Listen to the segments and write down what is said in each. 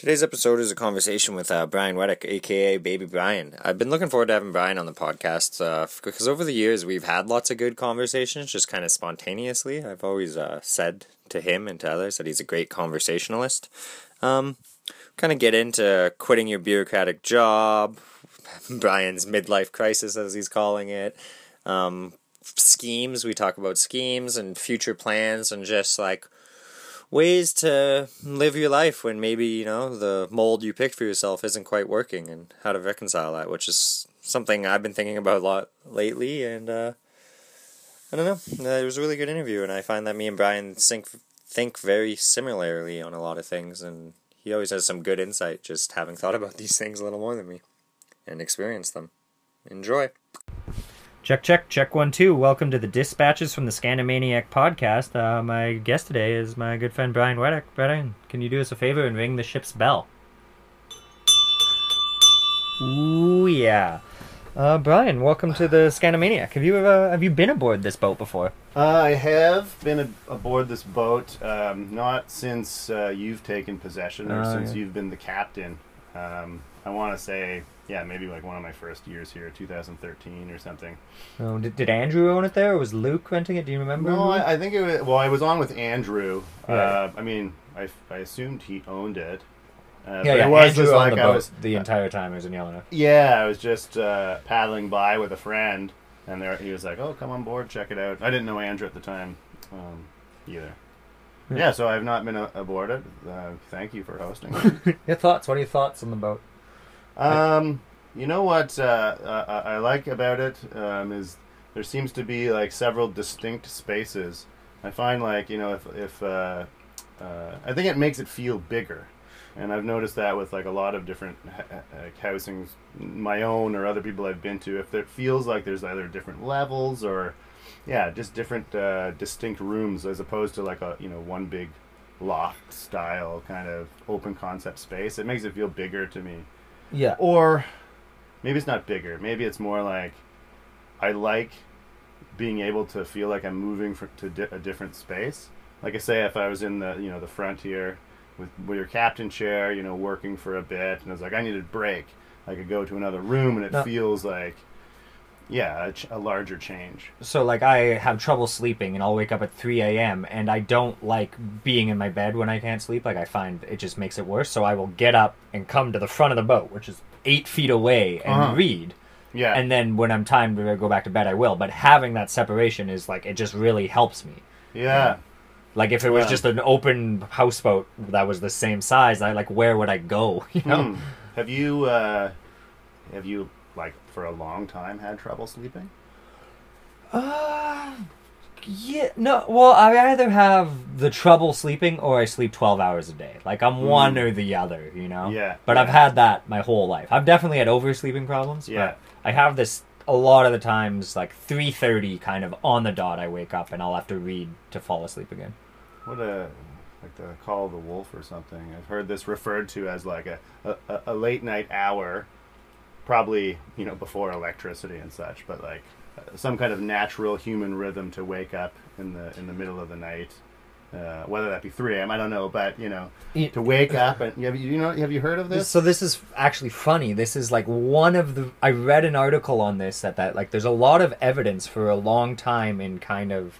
Today's episode is a conversation with uh, Brian Weddick, aka Baby Brian. I've been looking forward to having Brian on the podcast uh, because over the years we've had lots of good conversations, just kind of spontaneously. I've always uh, said to him and to others that he's a great conversationalist. Um, kind of get into quitting your bureaucratic job, Brian's midlife crisis, as he's calling it. Um, schemes, we talk about schemes and future plans and just like ways to live your life when maybe you know the mold you picked for yourself isn't quite working and how to reconcile that which is something i've been thinking about a lot lately and uh, i don't know. Uh, it was a really good interview and i find that me and brian think, think very similarly on a lot of things and he always has some good insight just having thought about these things a little more than me and experienced them. Enjoy Check, check, check one, two. Welcome to the Dispatches from the Scandamaniac podcast. Uh, my guest today is my good friend Brian Weddick. Brian, can you do us a favor and ring the ship's bell? Ooh, yeah. Uh, Brian, welcome to the Scandamaniac. Have you ever have you been aboard this boat before? Uh, I have been a- aboard this boat, um, not since uh, you've taken possession or Oh, since yeah. you've been the captain. Um, I want to say, yeah, maybe like one of my first years here, 2013 or something. Oh, did, did Andrew own it there, or was Luke renting it? Do you remember? No, I, I think it was. Well, I was on with Andrew. Right. Uh, I mean, I, I assumed he owned it. Uh, yeah, yeah. It was Andrew just like the I was. the entire time. He was in Yellowknife. Yeah, I was just uh, paddling by with a friend, and there he was like, "Oh, come on board, check it out." I didn't know Andrew at the time um, either. Yeah. Yeah, so I've not been aboard it. Uh, thank you for hosting. Your thoughts? What are your thoughts on the boat? Um, you know what uh, uh, I like about it um, is there seems to be like several distinct spaces. I find like you know if if uh, uh, I think it makes it feel bigger, and I've noticed that with like a lot of different housings, my own or other people I've been to. If it feels like there's either different levels or yeah, just different uh, distinct rooms as opposed to like a you know one big loft style kind of open concept space. It makes it feel bigger to me. Yeah. Or maybe it's not bigger. Maybe it's more like I like being able to feel like I'm moving for, to di- a different space. Like I say, if I was in the you know the frontier with, with your captain chair, you know, working for a bit, and I was like, I need a break. I could go to another room, and it No. feels like, yeah, a, ch- a larger change. So like I have trouble sleeping and I'll wake up at 3 a.m. and I don't like being in my bed when I can't sleep. Like I find it just makes it worse. So I will get up and come to the front of the boat, which is eight feet away, and Uh-huh. read. Yeah, And then when I'm time to go back to bed, I will. But having that separation is like it just really helps me. yeah. Like if it was Yeah. just an open houseboat that was the same size, I like where would I go? You know? Hmm. Have you uh, have you for a long time had trouble sleeping? Uh, yeah, no. Well, I either have the trouble sleeping or I sleep twelve hours a day. Like I'm one Mm. or the other, you know. Yeah, But I've had that my whole life. I've definitely had oversleeping problems. Yeah. I have this a lot of the times, like three thirty, kind of on the dot. I wake up and I'll have to read to fall asleep again. What a like the call of the wolf or something. I've heard this referred to as like a, a, a late night hour, probably you know before electricity and such, but like some kind of natural human rhythm to wake up in the in the middle of the night. Uh, whether that be 3 a.m., I don't know, but you know, to wake up and have you, you know have you heard of this? So this is actually funny. This is like one of the I read an article on this that that like there's a lot of evidence for a long time in kind of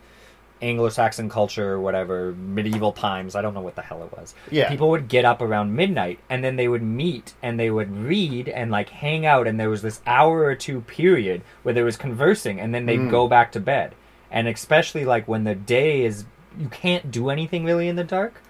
Anglo-Saxon culture whatever, medieval times, I don't know what the hell it was. Yeah. People would get up around midnight and then they would meet and they would read and like hang out and there was this hour or two period where there was conversing and then they'd Mm. go back to bed. And especially like when the day is you can't do anything really in the dark.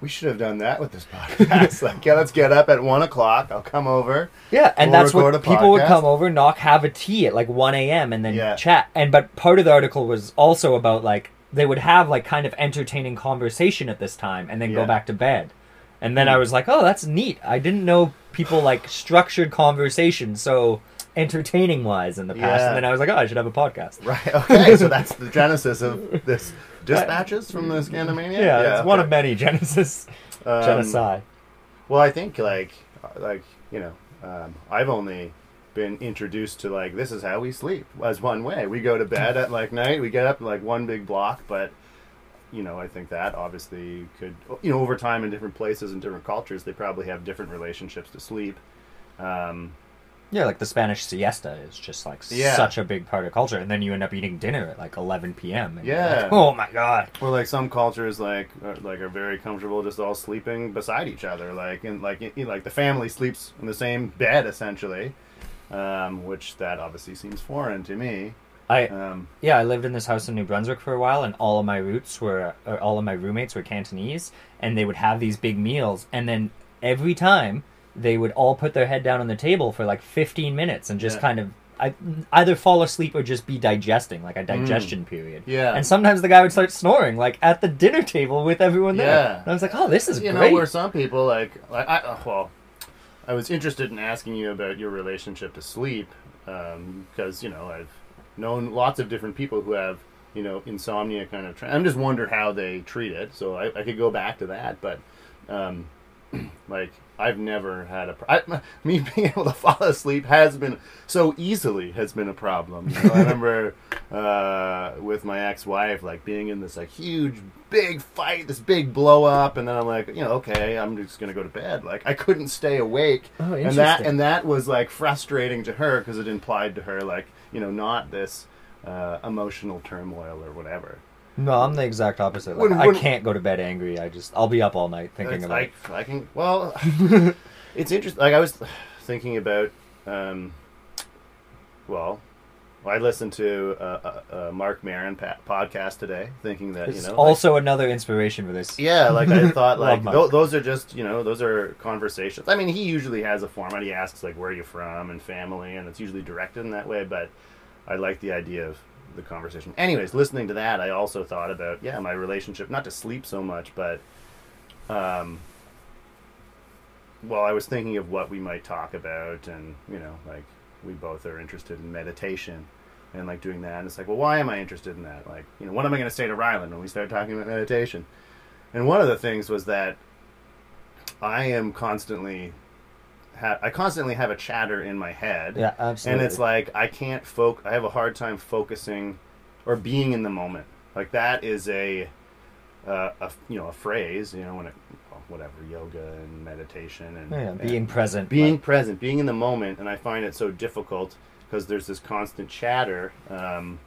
We should have done that with this podcast. like, yeah, let's get up at one o'clock. I'll come over. Yeah, and We'll that's what people would come over, knock, have a tea at like one a.m. and then Yeah. chat. And but part of the article was also about like they would have like kind of entertaining conversation at this time and then go back to bed. And then Hmm. I was like, oh, that's neat. I didn't know people like structured conversation so entertaining wise in the past. Yeah. And then I was like, oh, I should have a podcast. Right. Okay. so that's the genesis of this dispatches from the Scandamania. Yeah, it's one of many Genesis Um, genocide. Well, I think like like you know, um, I've only been introduced to like this is how we sleep as one way. We go to bed at like night, we get up like one big block, but you know, I think that obviously could, you know, over time in different places and different cultures, they probably have different relationships to sleep. Um, Yeah, like the Spanish siesta is just like Yeah. such a big part of culture, and then you end up eating dinner at like 11 p.m. and you're Yeah. like, oh my god. or like some cultures, like are, like are very comfortable just all sleeping beside each other, like and like you know, like the family sleeps in the same bed essentially, um, which that obviously seems foreign to me. I Um, yeah, I lived in this house in New Brunswick for a while, and all of my roots were, or all of my roommates were Cantonese, and they would have these big meals, and then every time they would all put their head down on the table for like 15 minutes and just Yeah. kind of I, either fall asleep or just be digesting, like a digestion period. Mm. Yeah. And sometimes the guy would start snoring, like at the dinner table with everyone there. Yeah. And I was like, oh, this is you great. know, where some people like, like I, uh, well, I was interested in asking you about your relationship to sleep because you know I've known lots of different people who have you know insomnia kind of. Tra- I'm just wonder how they treat it, so I, I could go back to that, but um, like I've never had a. Pro- I, me being able to fall asleep has been so easily has been a problem. You know, I remember uh, with my ex-wife, like being in this like huge, big fight, this big blow up, and then I'm like, you know, okay, I'm just gonna go to bed. Like I couldn't stay awake, Oh, and that and that was like frustrating to her because it implied to her like you know not this uh, emotional turmoil or whatever. No, I'm the exact opposite. Like, When- I can't go to bed angry. I just I'll be up all night thinking about like it. I can. Well, it's interesting. Like I was thinking about. Um, well, I listened to a, uh, uh, Marc Maron pa- podcast today, thinking that It's you know. also another inspiration for this. yeah, like I thought, like th- those are just you know those are conversations. I mean, he usually has a format. He asks like where are you from and family, and it's usually directed in that way. But I like the idea of the conversation. Anyways, listening to that, I also thought about yeah my relationship, not to sleep so much, but um, well, I was thinking of what we might talk about, and you know, like we both are interested in meditation and like doing that. And it's like, well, why am I interested in that? Like, you know, what am I going to say to Ryland when we start talking about meditation? And one of the things was that I am constantly, ha- I constantly have a chatter in my head, Yeah, absolutely. and it's like I can't foc. I have a hard time focusing or being in the moment. Like that is a, uh, a you know, a phrase. You know, when it, well, whatever, yoga and meditation and yeah, and being present. being like- present, being in the moment, and I find it so difficult because there's this constant chatter. Um,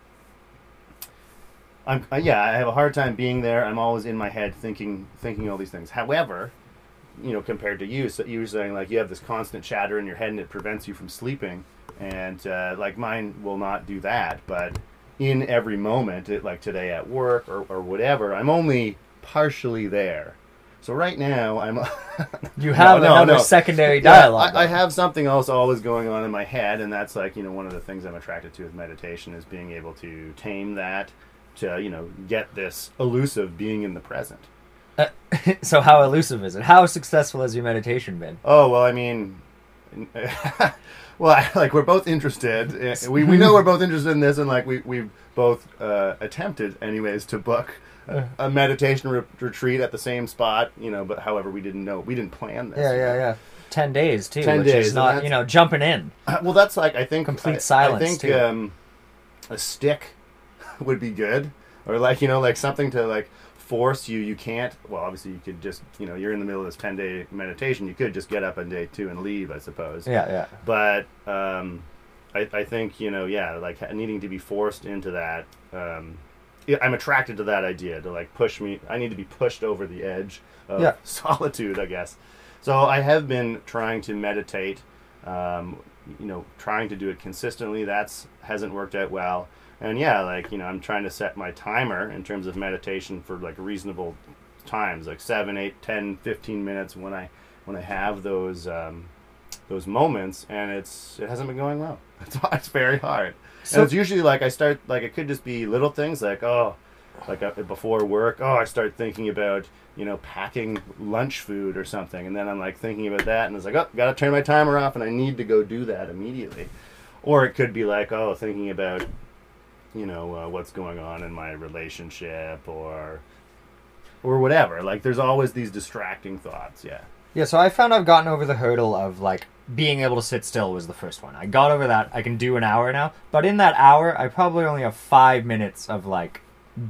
I'm uh, yeah, I have a hard time being there. I'm always in my head thinking thinking all these things. However, you know, compared to you, so you were saying like you have this constant chatter in your head and it prevents you from sleeping, and uh, like mine will not do that. But in every moment, it, like today at work or, or whatever, I'm only partially there. So right now, I'm you have no, another no. secondary yeah, dialogue. I, I have something else always going on in my head, and that's like you know one of the things I'm attracted to with meditation is being able to tame that, to you know get this elusive being in the present. so how elusive is it? How successful has your meditation been? Oh well, I mean, well, I, like we're both interested. eh, We we know we're both interested in this, and like we we've both uh, attempted, anyways, to book. A, a meditation re- retreat at the same spot, you know. But however, we didn't know. We didn't plan this. Yeah, yeah, yeah. Ten days too, 10 which days, is not you know jumping in. Uh, Well, that's like I think Complete I- silence, I think too. um, a stick would be good, or like you know, like something to like force you. You can't. Well, obviously, you could just you know, you're in the middle of this ten day meditation. You could just get up on day two and leave, I suppose. Yeah, yeah. But um, I, I think you know, yeah, like needing to be forced into that. Um, I'm attracted to that idea to like push me. I need to be pushed over the edge of Yeah. solitude, I guess. So I have been trying to meditate. Um, you know, trying to do it consistently. That's hasn't worked out well. And yeah, like you know, I'm trying to set my timer in terms of meditation for like reasonable times, like seven, eight, ten, fifteen minutes when I when I have those um, those moments, and it's it hasn't been going well. It's, it's very hard. So- and it's usually like I start like it could just be little things like oh, like uh, before work, oh I start thinking about you know packing lunch food or something, and then I'm like thinking about that, and it's like oh gotta turn my timer off, and I need to go do that immediately. Or it could be like oh thinking about you know uh, what's going on in my relationship or or whatever. Like there's always these distracting thoughts. Yeah. Yeah, so I found I've gotten over the hurdle of like being able to sit still was the first one. I got over that. I can do an hour now, but in that hour, I probably only have five minutes of like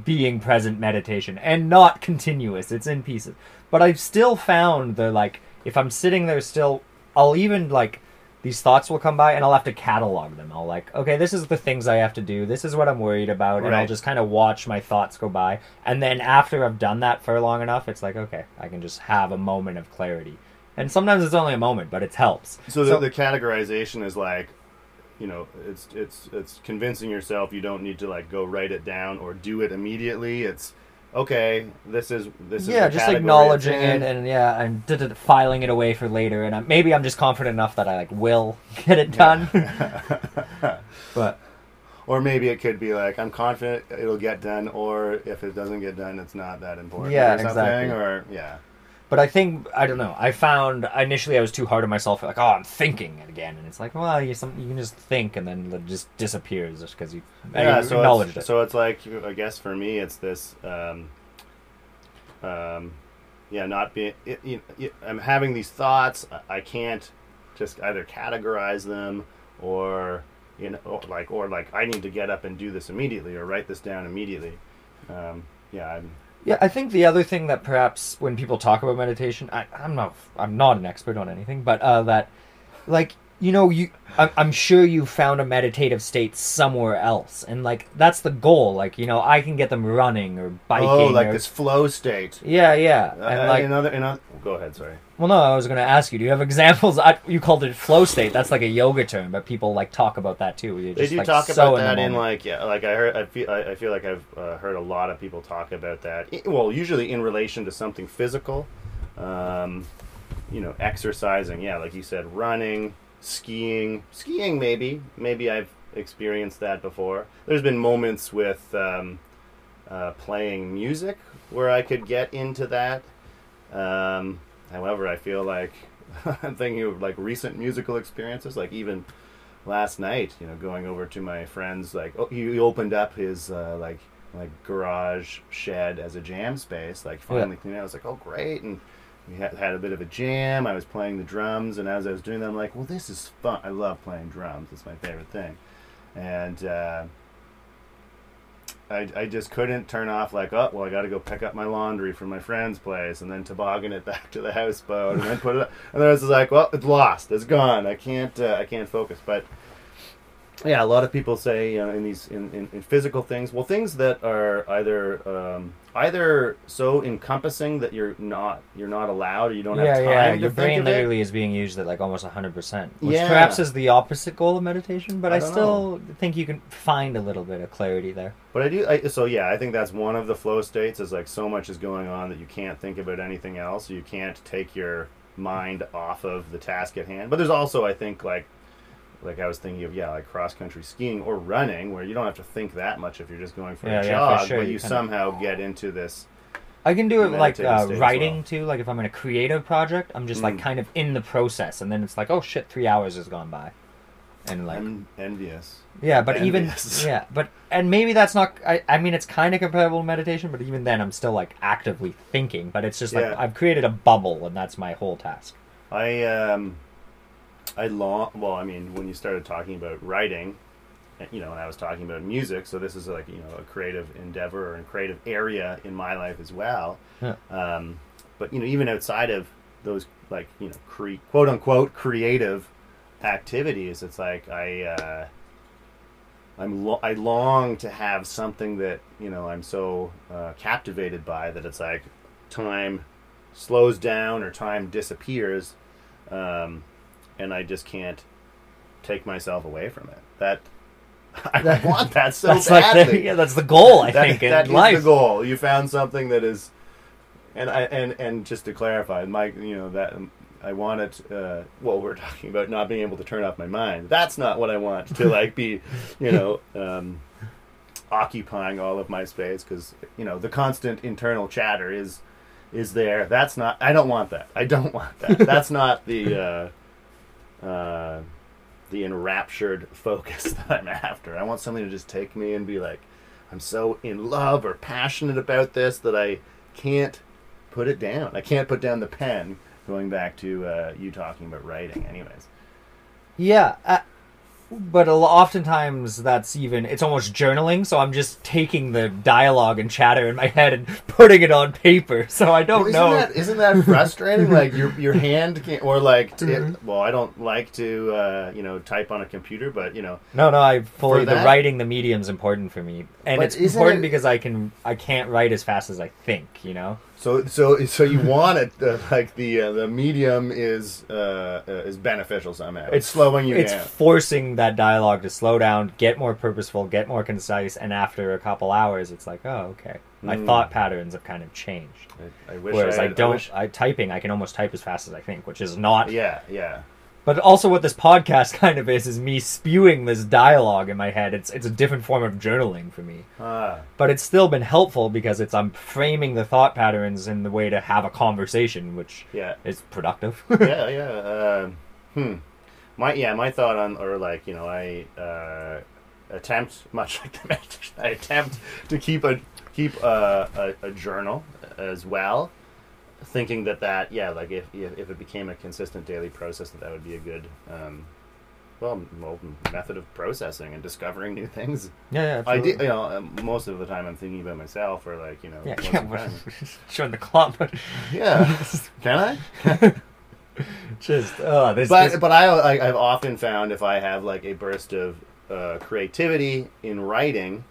being present meditation and not continuous. It's in pieces. But I've still found the like if I'm sitting there still I'll even like these thoughts will come by and I'll have to catalog them. I'll like, okay, this is the things I have to do. This is what I'm worried about and I'll just kind of watch my thoughts go by. And then after I've done that for long enough, it's like, okay, I can just have a moment of clarity. And sometimes it's only a moment, but it helps. So, the, the categorization is like, you know, it's it's it's convincing yourself you don't need to like go write it down or do it immediately. It's okay. This is this is yeah, just acknowledging it and yeah, and d- d- d- filing it away for later. And I'm, maybe I'm just confident enough that I like will get it done. but or maybe it could be like I'm confident it'll get done, or if it doesn't get done, it's not that important. Yeah, or something, exactly. Or yeah, but I think I don't know. I found initially I was too hard on myself. Like, oh, I'm thinking again, and it's like, well, you some you can just think, and then it just disappears just because you, yeah. So acknowledged it's, it. so it's like I guess for me, it's this. Um, um, yeah, not being. It, you know, I'm having these thoughts. I- I can't just either categorize them or you know, or like or like I need to get up and do this immediately or write this down immediately. Um, yeah, I'm, Yeah, I think the other thing that perhaps when people talk about meditation, I, I'm not I'm not an expert on anything, but uh, that like you know you I'm, I'm sure you found a meditative state somewhere else, and like that's the goal. Like you know I can get them running or biking. oh, like or, this flow state. Yeah, yeah, and Uh, like another, another. Go ahead. Sorry. Well, no, I was going to ask you. Do you have examples? I, you called it flow state. That's like a yoga term, but people like talk about that too. You're They just, do like, talk so about that the in, like yeah, like I heard. I feel I, I feel like I've uh, heard a lot of people talk about that. Well, usually in relation to something physical, um, you know, exercising. Yeah, like you said, running, skiing, skiing. Maybe maybe I've experienced that before. There's been moments with um, uh, playing music where I could get into that. Um, however, I feel like I'm thinking of like recent musical experiences, like even last night, you know, going over to my friend's, like, oh, he opened up his, uh, like, like garage shed as a jam space, like finally cleaned out. I was like, oh, great. And we had, had a bit of a jam. I was playing the drums, and as I was doing that, I'm like, well, this is fun. I love playing drums. It's my favorite thing. And, uh, I, I just couldn't turn off like oh well I got to go pick up my laundry from my friend's place and then toboggan it back to the houseboat and then put it up. and then I was like well it's lost. It's gone. I can't uh, I can't focus. But yeah a lot of people say you know in these in, in, in physical things well things that are either um, either so encompassing that you're not you're not allowed or you don't yeah, have time yeah. Your brain literally is being used at like almost hundred percent, which Yeah. perhaps is the opposite goal of meditation. But I I, still think you can find a little bit of clarity there. But I do. I, so yeah, I think that's one of the flow states. Is like so much is going on that you can't think about anything else. You can't take your mind off of the task at hand. But there's also, I think, like like I was thinking of, yeah, like cross country skiing or running, where you don't have to think that much if you're just going for Yeah, a yeah, for jog, sure, but you you somehow get into this. I can do it like uh, writing well. too. Like if I'm in a creative project, I'm just like Mm. kind of in the process, and then it's like, oh shit, three hours has gone by, and like I'm envious. yeah, but even yeah, but and maybe that's not. I, I mean, it's kind of comparable to meditation, but even then, I'm still like actively thinking. But it's just like Yeah. I've created a bubble, and that's my whole task. I um, I long. Well, I mean, when you started talking about writing, you know, and I was talking about music, so this is like you know a creative endeavor or a creative area in my life as well. Yeah. Um, but you know, even outside of those, like you know, cre- quote unquote creative activities, it's like I. Uh, I'm lo- I long to have something that you know I'm so uh, captivated by that it's like time slows down or time disappears, um, and I just can't take myself away from it. That I That- want that so that's like badly. the, yeah, that's the goal. I That- think that in life. the goal. You found something that is, and I and and just to clarify, Mike, you know that um, I want it. Uh, well, we're talking about not being able to turn off my mind. That's not what I want to like be, you know, um, occupying all of my space because you know the constant internal chatter is is there. That's not. I don't want that. I don't want that. That's not the. Uh, uh, the enraptured focus that I'm after. I want something to just take me and be like, I'm so in love or passionate about this that I can't put it down. I can't put down the pen. Going back to uh, you talking about writing, anyways. Yeah. Uh, but a oftentimes that's even it's almost journaling. So I'm just taking the dialogue and chatter in my head and putting it on paper. So I don't isn't know. That, isn't that frustrating? like your your hand can't, or like t- Mm-hmm. it, well, I don't like to uh, you know type on a computer, but you know No, no, I fully For the that? writing the medium's important for me, and But it's important it- because I can I can't write as fast as I think. You know. So so so you want it uh, like the uh, the medium is uh, uh, is beneficial somehow. It's, slowing you It's down. forcing that dialogue to slow down, get more purposeful, get more concise, and after a couple hours, it's like, oh, okay, my Mm. thought patterns have kind of changed. I, I wish Whereas I, had- don't, wish- I, typing, I can almost type as fast as I think, which is not. yeah, yeah. But also, what this podcast kind of is is me spewing this dialogue in my head. It's it's a different form of journaling for me, Ah, but it's still been helpful because it's I'm framing the thought patterns in the way to have a conversation, which yeah, is productive. yeah, yeah. Um, hmm. My yeah, my thought on or like you know I uh, attempt much like the meditation. I attempt to keep a keep a, a, a journal as well, thinking that that yeah like if if, it became a consistent daily process that that would be a good um, well, well method of processing and discovering new things. yeah, yeah. I did you know um, most of the time I'm thinking about myself or like you know Yeah, what's yeah, in we're front of me. showing the clock. but yeah can I? just oh, this, but this- but I like, I've often found if I have like a burst of uh, creativity in writing,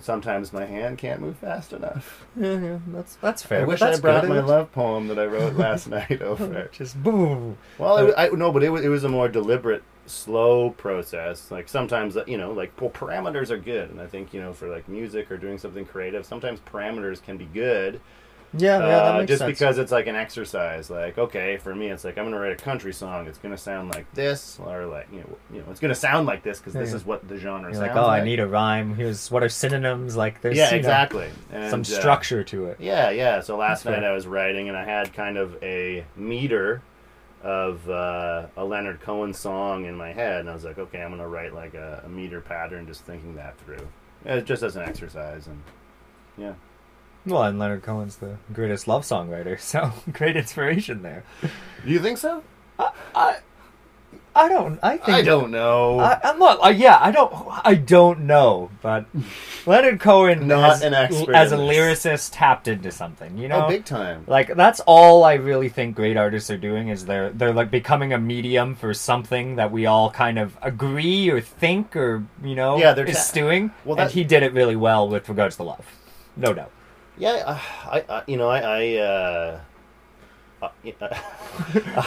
sometimes my hand can't move fast enough. yeah, yeah, that's that's fair. I wish I brought good. my love poem that I wrote last night over. Just boom. Well, it, I no, but it was it was a more deliberate, slow process. Like sometimes you know, like well, parameters are good, and I think you know for like music or doing something creative, sometimes parameters can be good. Yeah, yeah, that uh, makes just sense. because it's like an exercise. Like, okay, for me, it's like I'm gonna write a country song. It's gonna sound like this, or like you know, you know, it's gonna sound like this because Yeah, this yeah. is what the genre You're sounds like, oh, like. I need a rhyme. Here's what are synonyms like. There's yeah, you know, exactly. And, some uh, structure to it. yeah, yeah. So last That's night fair. I was writing, and I had kind of a meter of uh, a Leonard Cohen song in my head, and I was like, okay, I'm gonna write like a, a meter pattern, just thinking that through, uh, just as an exercise, and yeah. Well, and Leonard Cohen's the greatest love songwriter, so great inspiration there. Do you think so? I, I don't. I think. I don't know. I, I'm not. Uh, yeah, I don't. I don't know, but Leonard Cohen, Not as, an expert as a lyricist, tapped into something. You know, oh, big time. like that's all I really think great artists are doing is they're they're like becoming a medium for something that we all kind of agree or think or you know Yeah, they're is ta- stewing. Well, and he did it really well with regards to love, no doubt. Yeah, uh, I, I, you know, I, I uh, uh, yeah,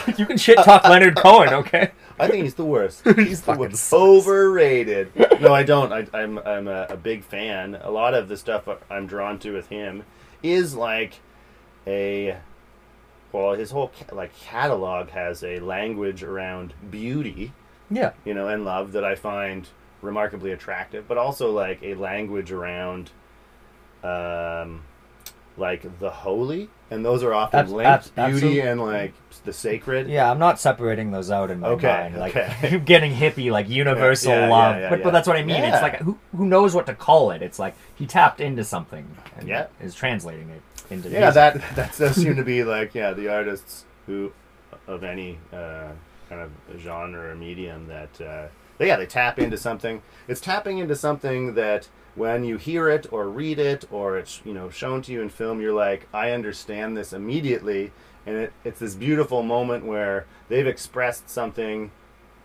You can shit talk Leonard Cohen, okay? I think he's the worst. He's the Fucking worst. sucks. Overrated. No, I don't. I, I'm, I'm a, a big fan. A lot of the stuff I'm drawn to with him is like a, well, his whole ca- like catalog has a language around beauty, Yeah, you know, and love that I find remarkably attractive, but also like a language around, um, like the holy, and those are often Abs- linked abs- beauty absolutely. and like the sacred. yeah. I'm not separating those out in my Okay, mind. Like okay. getting hippie, like universal Yeah, yeah, love. yeah, but, but that's what I mean. It's like who who knows what to call it? It's like he tapped into something and Yeah. is translating it into Yeah, music. that that does seem to be like yeah the artists who of any uh, kind of genre or medium that uh, they, yeah they tap into something. It's tapping into something that when you hear it or read it or it's you know shown to you in film, you're like I understand this immediately, and it, it's this beautiful moment where they've expressed something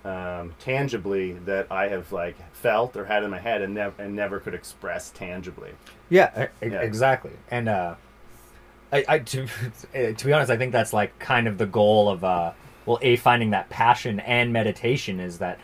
um, tangibly that I have like felt or had in my head and never and never could express tangibly. Yeah, e- Yeah. exactly. And uh, I, I to eh, to be honest, I think that's like kind of the goal of uh, well, a finding that passion and meditation is that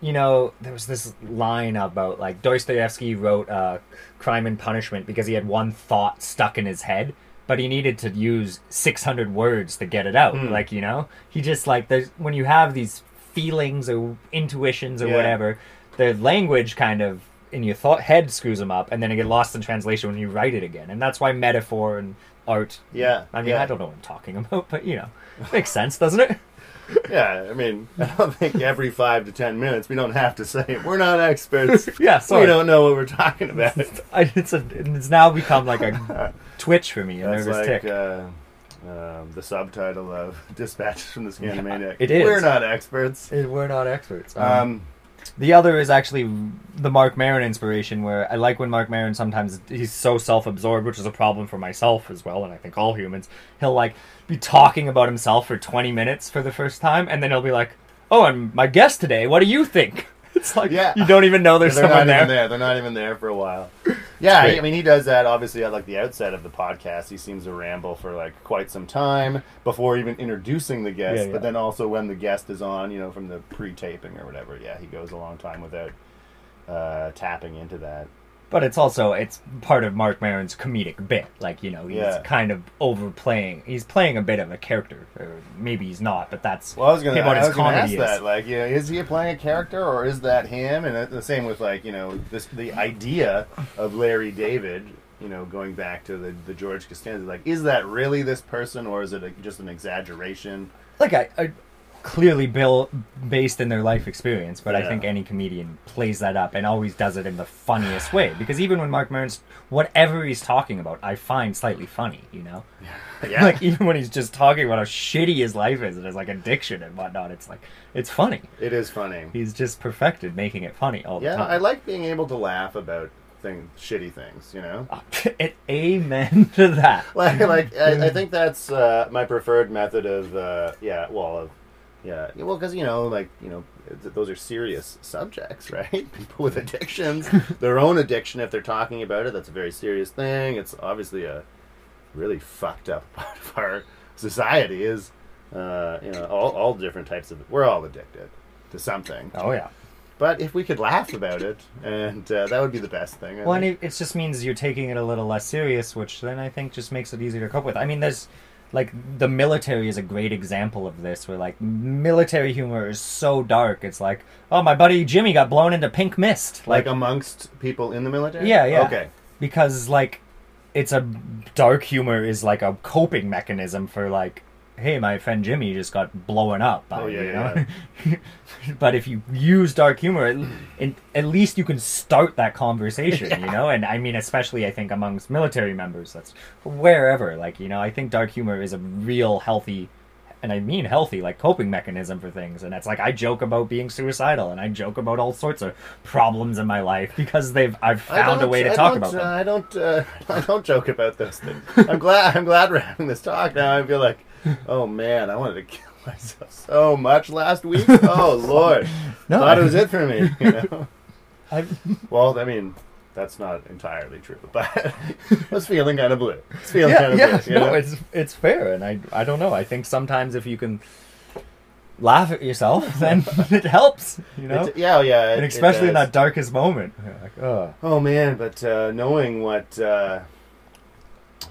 you know there was this line about like Dostoevsky wrote uh, Crime and Punishment because he had one thought stuck in his head. But he needed to use 600 words to get it out. Hmm. Like, you know? He just, like, there's, when you have these feelings or intuitions or Yeah. whatever, the language kind of in your thought head screws them up, and then it get lost in translation when you write it again. And that's why metaphor and art. Yeah, I mean, yeah. I don't know what I'm talking about, but you know, makes sense, doesn't it? Yeah, I mean, I don't think every five to ten minutes we don't have to say we're not experts. yeah, sorry. we don't know what we're talking about. It's a, it's now become like a twitch for me, a That's nervous like tick. uh, um, the subtitle of Dispatches from the Scandamaniac. it is. We're not experts. Eh, We're not experts. Um, The other is actually the Marc Maron inspiration, where I like when Marc Maron sometimes he's so self-absorbed, which is a problem for myself as well, and I think all humans. He'll like be talking about himself for twenty minutes for the first time, and then he'll be like, "Oh, and my guest today, what do you think?" It's like Yeah. you don't even know there's they're someone not there. even there. They're not even there for a while. Yeah. I mean, he does that obviously at like the outset of the podcast. He seems to ramble for like quite some time before even introducing the guest. Yeah, yeah. But then also when the guest is on, you know, from the pre-taping or whatever, yeah, he goes a long time without uh, tapping into that. But it's also it's part of Marc Maron's comedic bit. Like you know, he's Yeah. kind of overplaying. He's playing a bit of a character, or maybe he's not. But that's Well, I was gonna, what I his was gonna ask is. that. Like, you know, is he playing a character or is that him? And the same with like, you know, this the idea of Larry David. You know, going back to the the George Costanza, like, is that really this person or is it a, just an exaggeration? like I, I clearly built based in their life experience, but I think any comedian plays that up and always does it in the funniest way. Because even when Marc Maron's whatever he's talking about, I find slightly funny. You know, Yeah, like even when he's just talking about how shitty his life is and his like addiction and whatnot, it's like it's funny. it is funny. He's just perfected making it funny all the time. Yeah. I like being able to laugh about things, shitty things. You know, it, amen to that. like like I, I think that's uh, my preferred method of uh, yeah, well, of yeah, well, because you know, like you know, those are serious subjects, right? People with addictions, their own addiction, if they're talking about it, that's a very serious thing. It's obviously a really fucked up part of our society. Is uh, you know, all all different types of we're all addicted to something. Oh yeah. But if we could laugh about it, and uh, that would be the best thing. I Well, and it, it just means you're taking it a little less serious, which then I think just makes it easier to cope with. I mean, there's like the military is a great example of this, where like military humor is so dark. It's like, oh, my buddy Jimmy got blown into pink mist, like like, amongst people in the military. Yeah, yeah. Okay. because like it's a dark humor is like a coping mechanism for like. Hey, my friend Jimmy just got blown up. By, Oh, yeah, you yeah, but if you use dark humor, at, least you can start that conversation, you know. And I mean, especially I think amongst military members, that's wherever. Like you know, I think dark humor is a real healthy, and I mean healthy, like coping mechanism for things. And it's like I joke about being suicidal, and I joke about all sorts of problems in my life because they've I've found a way to I talk about uh, them. I don't. Uh, I don't joke about those things. I'm glad. I'm glad we're having this talk now. I feel like, oh man, I wanted to kill myself so much last week. Oh lord, No, thought I- it was it for me. You know? I, well, I mean, that's not entirely true, but I was feeling kind of blue. I was feeling yeah, kind of yeah, blue. You no, know? it's it's fair, and I I don't know. I think sometimes if you can laugh at yourself, then it helps, you know. Yeah, yeah, it- and especially in that darkest moment, like, oh, Oh man, but uh, knowing what uh,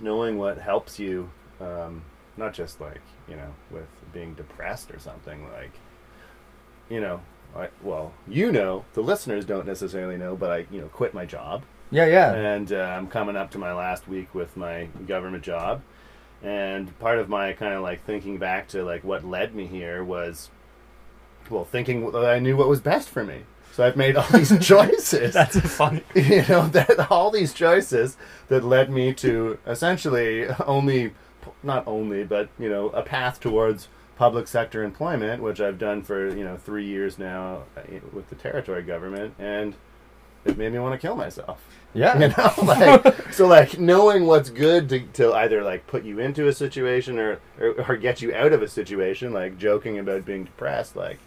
knowing what helps you, um, not just like you know with being depressed or something like, you know, I, well, you know, the listeners don't necessarily know, but I you know quit my job yeah, yeah, and uh, I'm coming up to my last week with my government job, and part of my kind of like thinking back to like what led me here was, well, thinking that I knew what was best for me. So I've made all these choices that's funny. you know that all these choices that led me to essentially only not only but you know a path towards public sector employment which i've done for you know three years now uh, with the territory government and it made me want to kill myself. Yeah, you know like so like knowing what's good to, to either like put you into a situation or, or or get you out of a situation like joking about being depressed like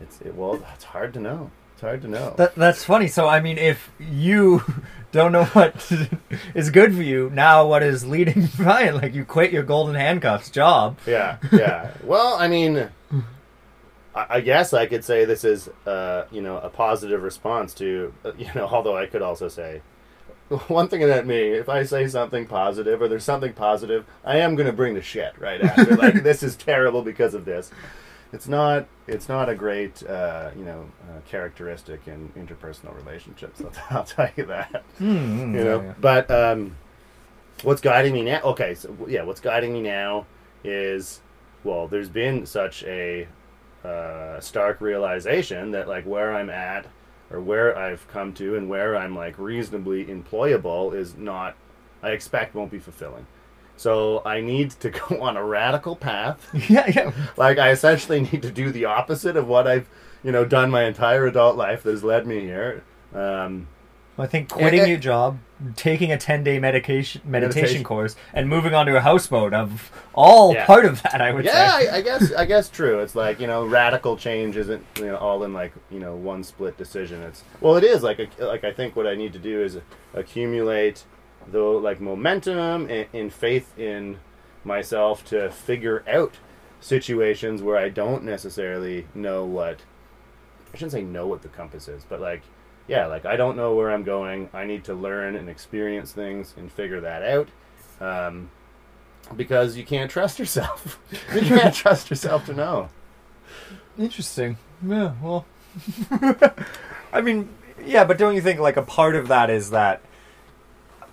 it's it, well it's hard to know it's hard to know That, that's funny. So, I mean, if you don't know what is good for you, now what is leading Ryan? Like, you quit your golden handcuffs job. Yeah, yeah. well, I mean, I, I guess I could say this is, uh, you know, a positive response to, uh, you know, although I could also say, one thing about me, if I say something positive or there's something positive, I am going to bring the shit right after. like, this is terrible because of this. It's not. It's not a great, uh, you know, uh, characteristic in interpersonal relationships. I'll, I'll tell you that Hmm, you know yeah, yeah. but um what's guiding me now okay so yeah what's guiding me now is well there's been such a uh, stark realization that like where i'm at or where i've come to and where i'm like reasonably employable is not i expect won't be fulfilling So I need to go on a radical path. yeah, yeah. like I essentially need to do the opposite of what I've, you know, done my entire adult life that has led me here. Um, I think quitting Yeah, your job, taking a ten day medication meditation, Meditation. course, and moving on to a houseboat of all Yeah. part of that. I would yeah, say. I, I guess I guess true. It's like you know, radical change isn't you know all in like you know one split decision. It's well, it is like a, like I think what I need to do is accumulate the like momentum and, and faith in myself to figure out situations where I don't necessarily know what I shouldn't say know what the compass is, but like yeah, like I don't know where I'm going. I need to learn and experience things and figure that out. Um, because you can't trust yourself. you can't trust yourself to know. Interesting. Yeah. Well, I mean, yeah, but don't you think like a part of that is that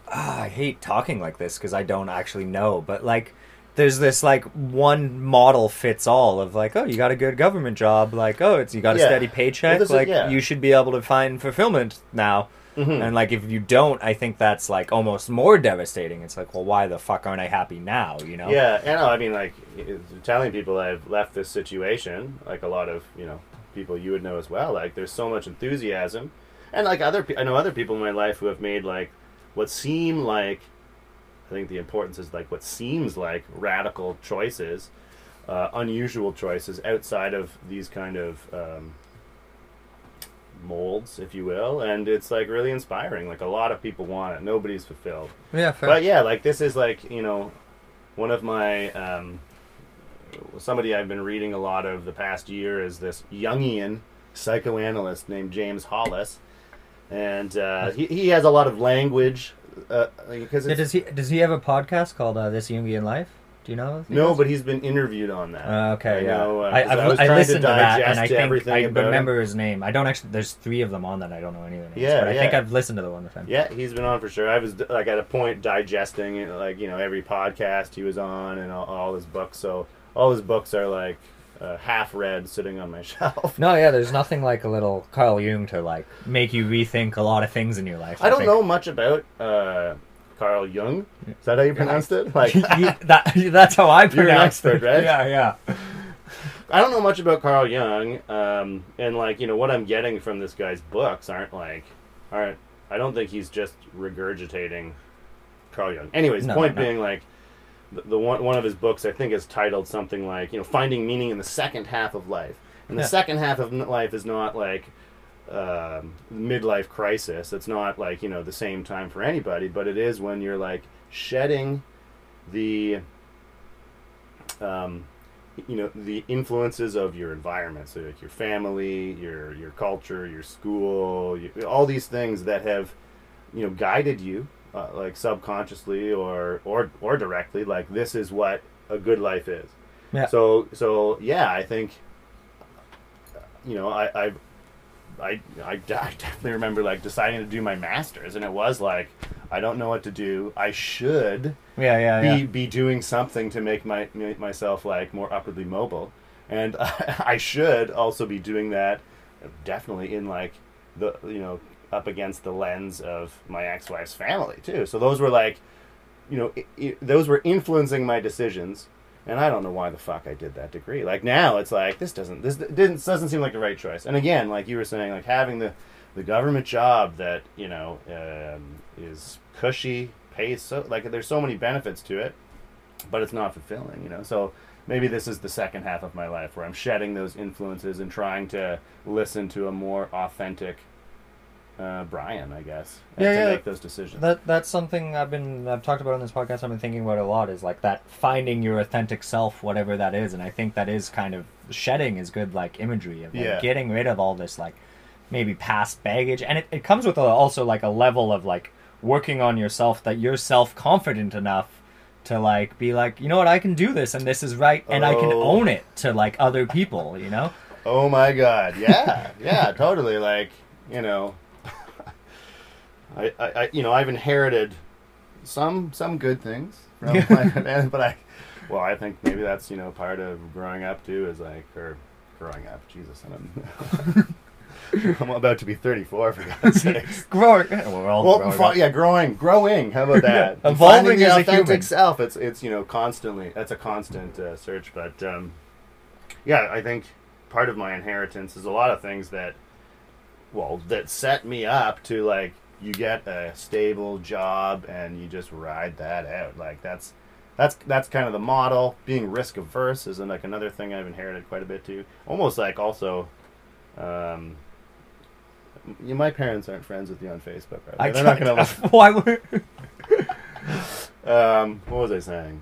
ah, I hate talking like this because I don't actually know, but like. There's this like one model fits all of like oh you got a good government job like oh it's you got a Yeah. steady paycheck Well, is- like yeah. you should be able to find fulfillment now Mhm. And like if you don't, I think that's like almost more devastating. It's like, well, why the fuck aren't I happy now? You know? Yeah, and I mean, like telling people I've left this situation, like a lot of you know people you would know as well. Like there's so much enthusiasm, and like other, I know other people in my life who have made like what seem like, I think the importance is like what seems like radical choices, uh, unusual choices outside of these kind of um, molds, if you will, and it's like really inspiring. Like a lot of people want it, nobody's fulfilled. Yeah. Fair. But yeah, like this is like you know, one of my um, somebody I've been reading a lot of the past year is this Jungian psychoanalyst named James Hollis, and uh, he he has a lot of language uh, because Yeah, does he does he have a podcast called uh, This Jungian Life? Do you know? no, does? but he's been interviewed on that. Uh, okay, I yeah. know, uh, I, I was I trying listened to, that, and digest I think I remember his name. I don't actually. There's three of them on that I don't know any of the names. Yeah, but I think. I've listened to the one with him. Yeah, he's been on for sure. I was like at a point digesting like you know every podcast he was on and all, all his books. So all his books are like uh, half read, sitting on my shelf. No, yeah. There's nothing like a little Carl Jung to like make you rethink a lot of things in your life. I don't think. know much about uh, Carl Jung. Is that how you pronounced it? Like, You- that, that's how I You're an pronounce expert, it. right? Yeah, yeah. I don't know much about Carl Jung, um, and like you know what I'm getting from this guy's books aren't like aren't. I don't think he's just regurgitating Carl Jung. Anyways, No, point no. being like the, the one one of his books I think is titled something like you know finding meaning in the second half of life, and the Yeah. second half of life is not like um, midlife crisis. It's not like you know the same time for anybody, but it is when you're like shedding the um, you know the influences of your environment so like your family your your culture your school you, all these things that have you know guided you uh, like subconsciously or or or directly like this is what a good life is Yeah. so so yeah i think you know i i I, I, I definitely remember like deciding to do my masters and it was like i don't know what to do i should Yeah, yeah, be yeah. be doing something to make my make myself like more upwardly mobile, and I should also be doing that definitely in like the you know up against the lens of my ex-wife's family too. So those were like, you know, i i those were influencing my decisions, and I don't know why the fuck I did that degree. Like now it's like this doesn't this didn't doesn't seem like the right choice. And again, like you were saying, like having the the government job that you know um, is cushy, pays so like there's so many benefits to it, but it's not fulfilling. You know, so maybe this is the second half of my life where I'm shedding those influences and trying to listen to a more authentic uh, Brian, I guess, Yeah, to yeah. make those decisions. That that's something I've been I've talked about on this podcast. I've been thinking about a lot. Is like that finding your authentic self, whatever that is, and I think that is kind of shedding is good like imagery of like, Yeah. getting rid of all this like maybe past baggage, and it, it comes with a, also like a level of like working on yourself that you're self confident enough to like be like you know what I can do this and this is right and I can Oh. own it to like other people. You know. Oh my god, yeah, yeah, totally. Like, you know, I, I, I, you know, I've inherited some some good things from my, but I, well, I think maybe that's you know part of growing up too is like or growing up. Jesus, I don't. I'm about to be 34 for God's sake. growing. We're all Well, growing yeah, growing, growing. How about that? Yeah, evolving as a authentic human. self. It's it's you know constantly. That's a constant uh, search. But um, yeah, I think part of my inheritance is a lot of things that, well, that set me up to like you get a stable job and you just ride that out. Like that's that's that's kind of the model. Being risk averse is like another thing I've inherited quite a bit too. Almost like also. Um, you, my parents aren't friends with you on Facebook, right? I They're not going to. Why would? Um, what was I saying?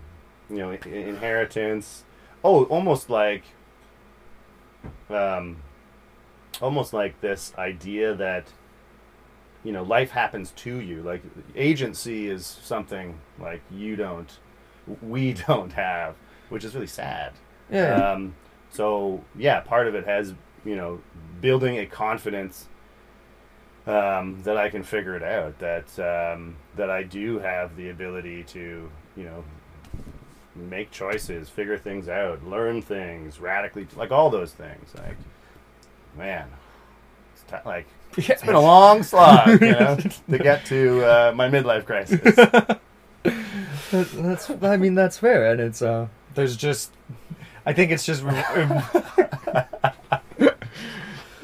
You know, inheritance. Oh, almost like, um, almost like this idea that, you know, life happens to you. Like agency is something like you don't, we don't have, which is really sad. Yeah. Um, so yeah, part of it has you know building a confidence um, that I can figure it out. That um, that I do have the ability to you know make choices, figure things out, learn things, radically like all those things. Like man, it's t- like it's been a long slog, you know, to get to uh, my midlife crisis. That- that's I mean that's fair, and it's uh there's just I think it's just well,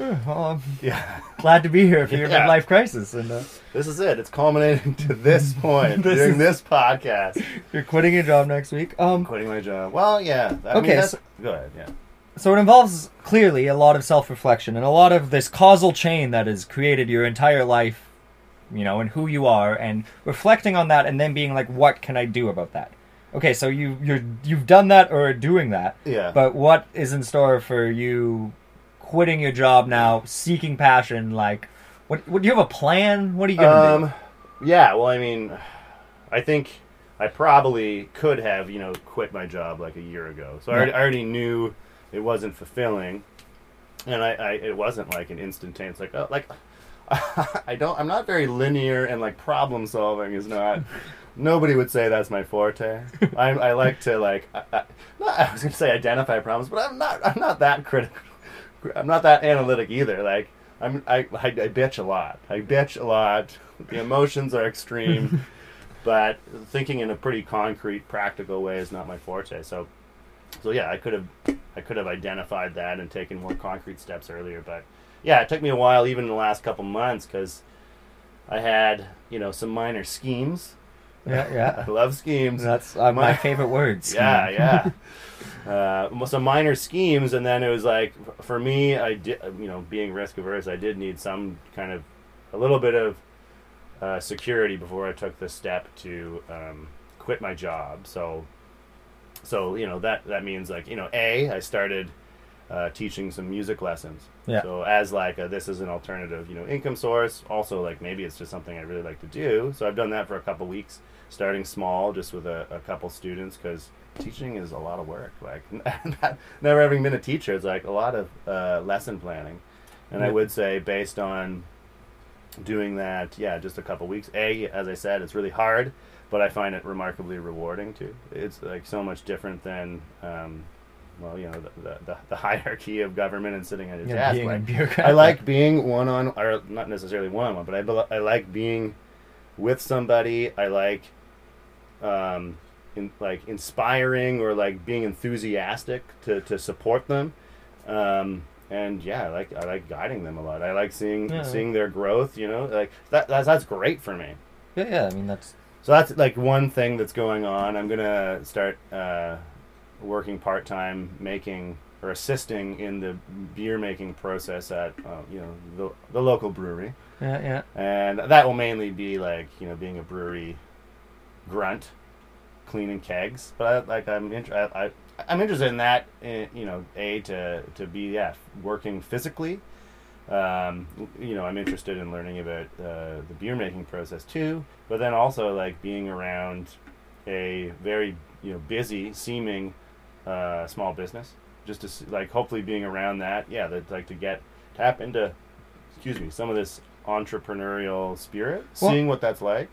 I'm yeah, glad to be here for your Yeah. midlife crisis, and uh, this is it. It's culminating to this point This during is- this podcast. you're quitting your job next week. Um, quitting my job. Well, yeah. I Okay, Mean, that's, so- go ahead. Yeah. So it involves clearly a lot of self-reflection and a lot of this causal chain that has created your entire life, you know, and who you are, and reflecting on that, and then being like, what can I do about that? Okay, so you you're you've done that or are doing that. Yeah. But what is in store for you quitting your job now, seeking passion? Like, what, what do you have a plan? What are you gonna do? um, yeah. Well, I mean, I think I probably could have, you know, quit my job like a year ago. So I, already, I already knew it wasn't fulfilling, and I, I it wasn't like an instantaneous like oh, like I don't. I'm not very linear, and like problem solving is not. Nobody would say that's my forte. I, I like to like. I, I, not, I was gonna say identify problems, but I'm not. I'm not that critical. I'm not that analytic either. Like I'm. I, I, I bitch a lot. I bitch a lot. The emotions are extreme, but thinking in a pretty concrete, practical way is not my forte. So, so yeah, I could have. I could have identified that and taken more concrete steps earlier, but yeah, it took me a while, even in the last couple months, because I had you know some minor schemes. Yeah, yeah. I love schemes. That's uh, my My- favorite words. Yeah, yeah. uh, some minor schemes, and then it was like for me, I did, you know, being risk averse, I did need some kind of a little bit of uh, security before I took the step to um, quit my job. So, so you know that that means like you know, a I started uh, teaching some music lessons. Yeah. So as like a, this is an alternative, you know, income source. Also, like maybe it's just something I really like to do. So I've done that for a couple weeks, starting small, just with a, a couple students, because teaching is a lot of work. Like never having been a teacher, it's like a lot of uh, lesson planning. And I would say based on doing that, yeah, just a couple weeks. A, as I said, it's really hard, but I find it remarkably rewarding too. It's like so much different than. Um, well, you know the, the, the, the hierarchy of government and sitting at a Yeah, desk. Like. I like being one on, or not necessarily one on one, but I, bel- I like being with somebody. I like, um, in, like inspiring or like being enthusiastic to, to support them. Um, and yeah, I like I like guiding them a lot. I like seeing Yeah. seeing their growth. You know, like that that's, that's great for me. Yeah, yeah. I mean, that's So that's like one thing that's going on. I'm gonna start uh, working part time, making or assisting in the beer making process at uh, you know the, the local brewery, yeah, yeah. and that will mainly be like you know being a brewery grunt, cleaning kegs. But I, like I'm inter- I, I I'm interested in that. eh, you know, a to to be yeah working physically. Um, you know, I'm interested in learning about uh, the beer making process too, but then also like being around a very you know busy seeming uh, small business, just to s- like hopefully being around that, yeah, that like to get tap into, excuse me, some of this entrepreneurial spirit, Well- seeing what that's like.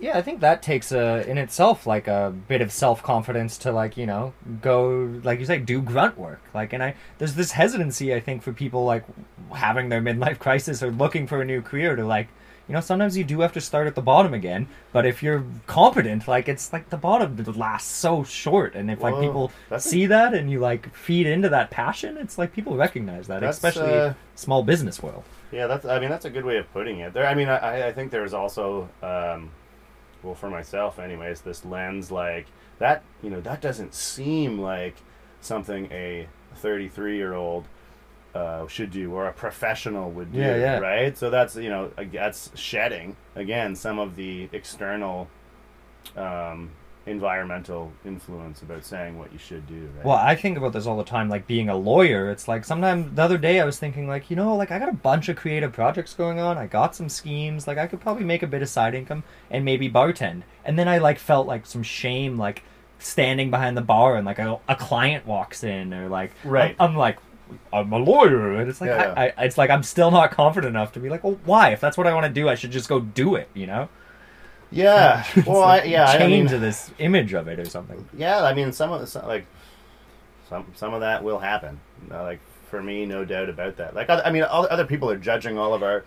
Yeah, I think that takes a in itself like a bit of self confidence to like you know go like you say do grunt work like and I there's this hesitancy I think for people like having their midlife crisis or looking for a new career to like you know sometimes you do have to start at the bottom again but if you're competent like it's like the bottom lasts so short and if like people that's a- see that and you like feed into that passion it's like people recognize that especially uh, small business world Yeah, that's. I mean, that's a good way of putting it. There. I mean, I, I think there's also, um, well, for myself, anyways, this lens like that. You know, that doesn't seem like something a 33 year old uh, should do or a professional would do. Yeah, yeah. Right. So that's you know that's shedding again some of the external. Um, environmental influence about saying what you should do right Well, I think about this all the time, like being a lawyer. It's like sometimes the other day I was thinking, like, you know, like I got a bunch of creative projects going on. I got some schemes. Like I could probably make a bit of side income and maybe bartend. And then I like felt like some shame, like standing behind the bar and like a, a client walks in or like Right. I'm, I'm like. I'm a lawyer, and it's like Yeah, I, I, it's like I'm still not confident enough to be like, well, why? If that's what I want to do, I should just go do it, you know? Yeah well like I, yeah I mean, to this image of it or something. Yeah, I mean, some of the some, like some some of that will happen. Like for me, no doubt about that. Like I mean, all, other people are judging all of our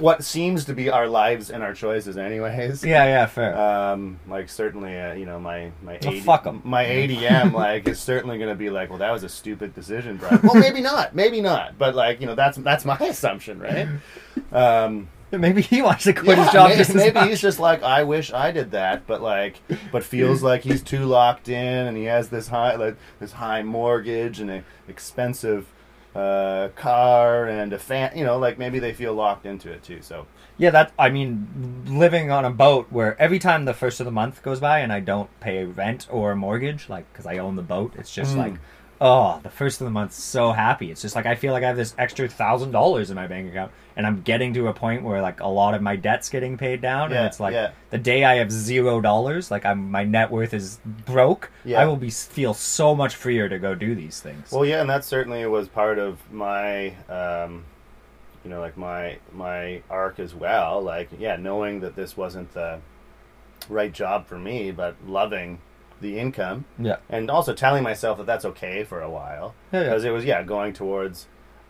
what seems to be our lives and our choices, anyways. Yeah, yeah, fair. Um, like certainly, uh, you know, my my AD fuck 'em. my ADM like is certainly going to be like, well, that was a stupid decision, Brian. well, maybe not, maybe not, but like you know, that's that's my assumption, right? Um, maybe he wants to quit yeah, his job maybe, maybe he's just like I wish I did that, but like, but feels like he's too locked in, and he has this high, like this high mortgage and an expensive uh, car and a fan. You know, like maybe they feel locked into it too. So Yeah, that I mean, living on a boat where every time the first of the month goes by and I don't pay rent or mortgage, like because I own the boat, it's just Mm. like, oh, the first of the month, so happy. It's just like I feel like I have this extra thousand dollars in my bank account, and I'm getting to a point where like a lot of my debt's getting paid down, Yeah, and it's like yeah. the day I have zero dollars, like I'm my net worth is broke. Yeah. I will be feel so much freer to go do these things. Well, yeah, and that certainly was part of my, um, you know, like my my arc as well. Like, yeah, knowing that this wasn't the right job for me, but loving the income, yeah, and also telling myself that that's okay for a while. Yeah, yeah. because it was yeah going towards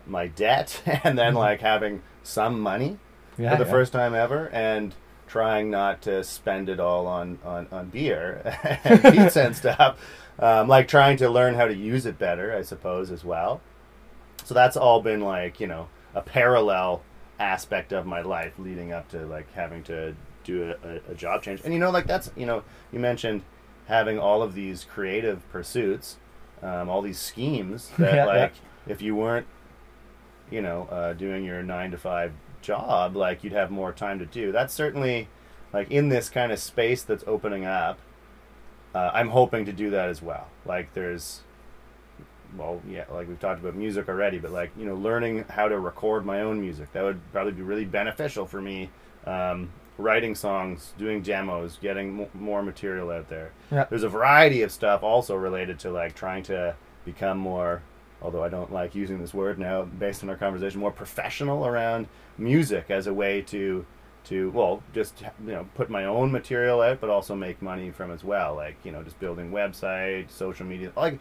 my debt and then like having some money yeah, for the first time ever and trying not to spend it all on on, on beer and pizza and stuff. Um, like trying to learn how to use it better i suppose as well. So that's all been like you know a parallel aspect of my life leading up to like having to do a, a job change. And you know like that's you know you mentioned having all of these creative pursuits um, all these schemes that Yeah, yeah. like if you weren't you know uh, doing your nine to five job like you'd have more time to do that's certainly like in this kind of space that's opening up uh, i'm hoping to do that as well like there's well yeah like we've talked about music already but like you know learning how to record my own music that would probably be really beneficial for me um, writing songs doing demos getting mo more material out there Yeah. there's a variety of stuff also related to like trying to become more although i don't like using this word now based on our conversation more professional around music as a way to to well just you know put my own material out but also make money from as well like you know just building website social media like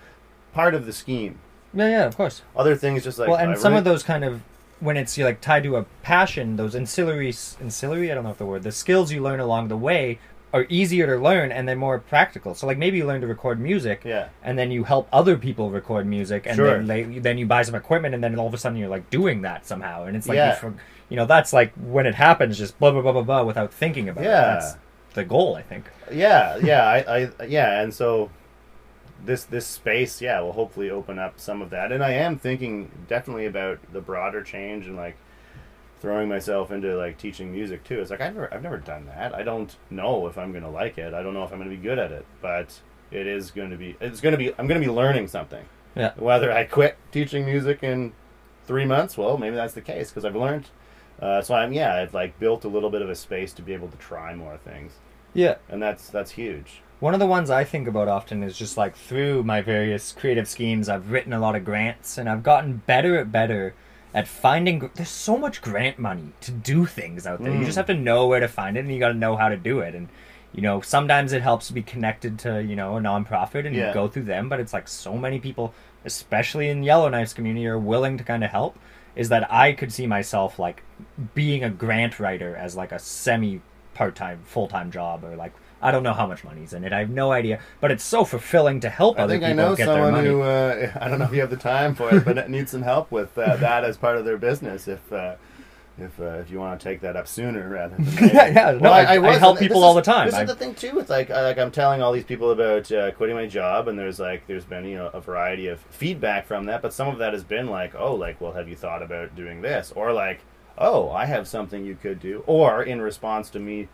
part of the scheme yeah, yeah, of course. other things just like well, and some of those kind of when it's you're like tied to a passion, those ancillary ancillary I don't know if the word the skills you learn along the way are easier to learn and they're more practical. So like maybe you learn to record music, yeah and then you help other people record music, and Sure. then they, then you buy some equipment, and then all of a sudden you're like doing that somehow, and it's like Yeah. you, you know that's like when it happens, just blah blah blah blah blah without thinking about it. Yeah. That's the goal, I think. yeah yeah I, I yeah and so this this space yeah will hopefully open up some of that. And i am thinking definitely about the broader change and like throwing myself into like teaching music too. It's like i've never, I've never done that. I don't know if i'm gonna like it. I don't know if i'm gonna be good at it but it is going to be it's going to be i'm going to be learning something. Yeah. whether i quit teaching music in three months well maybe that's the case because i've learned. Uh, so i'm yeah i've like built a little bit of a space to be able to try more things. Yeah. and that's that's huge One of the ones I think about often is just like through my various creative schemes, I've written a lot of grants and I've gotten better at better at finding. gr- There's so much grant money to do things out there. You Mm. just have to know where to find it, and you got to know how to do it. And you know, sometimes it helps to be connected to you know a nonprofit and Yeah. you go through them. But it's like so many people, especially in Yellowknife's community, are willing to kind of help. Is that I could see myself like being a grant writer as like a semi part time, full time job, or like I don't know how much money's in it. I have no idea, but it's so fulfilling to help I other think I people know get their someone money. who uh, I don't know if you have the time for it, but it needs some help with uh, that as part of their business. If uh, if uh, if you want to take that up sooner rather than later. Yeah, yeah, no, I- I was, help people this all the time. This I- is the thing too. It's like I, like I'm telling all these people about uh, quitting my job, and there's like there's been you know a variety of feedback from that, but some of that has been like, oh, like well, have you thought about doing this, or like, oh, I have something you could do, or in response to me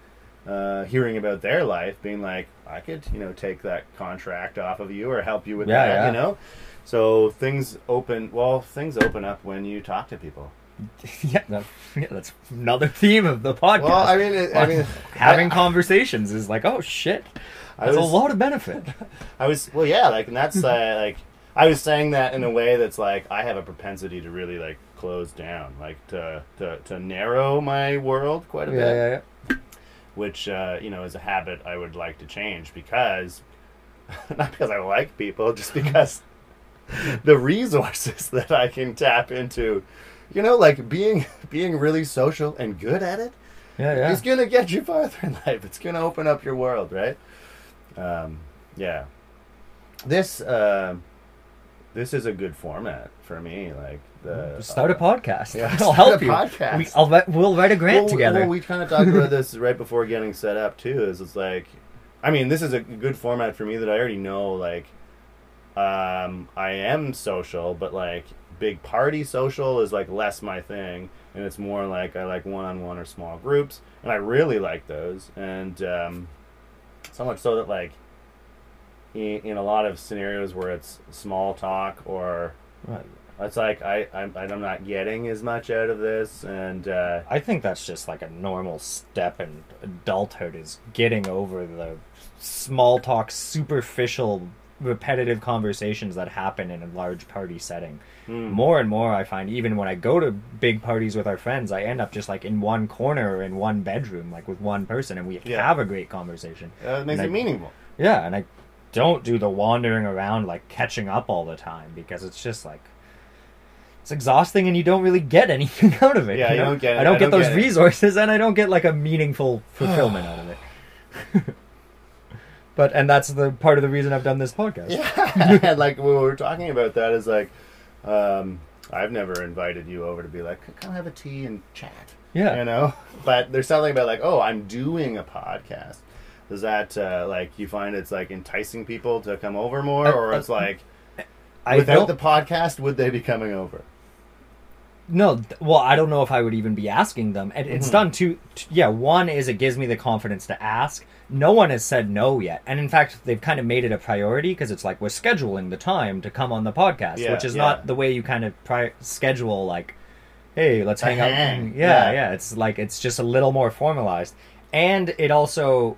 uh, hearing about their life, being like, I could, you know, take that contract off of you or help you with Yeah, that, yeah. you know. So things open. Well, things open up when you talk to people. yeah, that, yeah, that's another theme of the podcast. Well, I mean, it, I mean, having I, conversations is like, oh shit, I that's was- a lot of benefit. I was well, yeah, like, and that's uh, like, I was saying that in a way that's like, I have a propensity to really like close down, like to to, to narrow my world quite a bit. yeah, yeah. Which uh, you know is a habit I would like to change because not because I like people, just because the resources that I can tap into, you know, like being being really social and good at it, Yeah, yeah. it's gonna get you farther in life. It's gonna open up your world, right? Um, yeah. This uh, this is a good format for me. Like the Start a podcast. yeah, I'll help a you. podcast. We, I'll, we'll write a grant well, together. Well, we kind of talked about this right before getting set up too. Is it's like, I mean, this is a good format for me that I already know. Like, um, I am social, but like big party social is like less my thing, and it's more like I like one on one or small groups, and I really like those, and um, so much so that like. In, in a lot of scenarios where it's small talk or Right. It's like I I'm, I'm not getting as much out of this and uh, I think that's just like a normal step in adulthood is getting over the small talk, superficial, repetitive conversations that happen in a large party setting. Hmm. More and more, I find even when I go to big parties with our friends, I end up just like in one corner or in one bedroom, like with one person, and we Yeah. have a great conversation. Uh, it makes And it I- meaningful. Yeah, and I don't do the wandering around like catching up all the time because it's just like it's exhausting and you don't really get anything out of it. Yeah, you know? don't get it. I don't I get don't those get resources and I don't get like a meaningful fulfillment out of it. but and that's the part of the reason I've done this podcast. Yeah, like when we were talking about that is like, um, I've never invited you over to be like, come have a tea and chat. Yeah. you know. But there's something about like, oh, I'm doing a podcast. Does that uh, like you find it's like enticing people to come over more, or it's like I without the podcast, would they be coming over? No, well, I don't know if I would even be asking them. And it's Mhm. done two, yeah, one is it gives me the confidence to ask. No one has said no yet. And in fact, they've kind of made it a priority because it's like we're scheduling the time to come on the podcast, Yeah, which is yeah. not the way you kind of pri- schedule like hey, let's hang out. Yeah, yeah. yeah, it's like it's just a little more formalized. And it also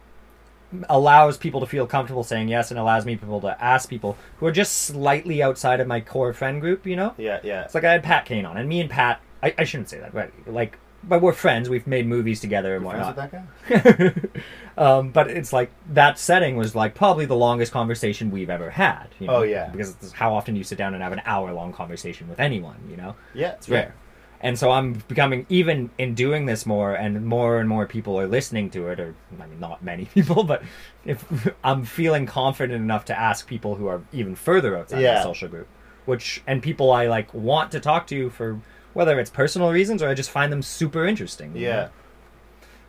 allows people to feel comfortable saying yes and allows me people to ask people who are just slightly outside of my core friend group, you know? Yeah, yeah. It's like I had Pat Kane on, and me and Pat, I, I shouldn't say that, but like, but we're friends. We've made movies together and You're friends whatnot. with that guy? um, but it's like that setting was like probably the longest conversation we've ever had. You know? Oh, yeah. because it's how often do you sit down and have an hour long conversation with anyone? You know, Yeah, it's rare. And so I'm becoming even in doing this more, and more and more people are listening to it. Or I mean, not many people, but if I'm feeling confident enough to ask people who are even further outside Yeah. the social group, which and people I like want to talk to for whether it's personal reasons or I just find them super interesting. Yeah. know?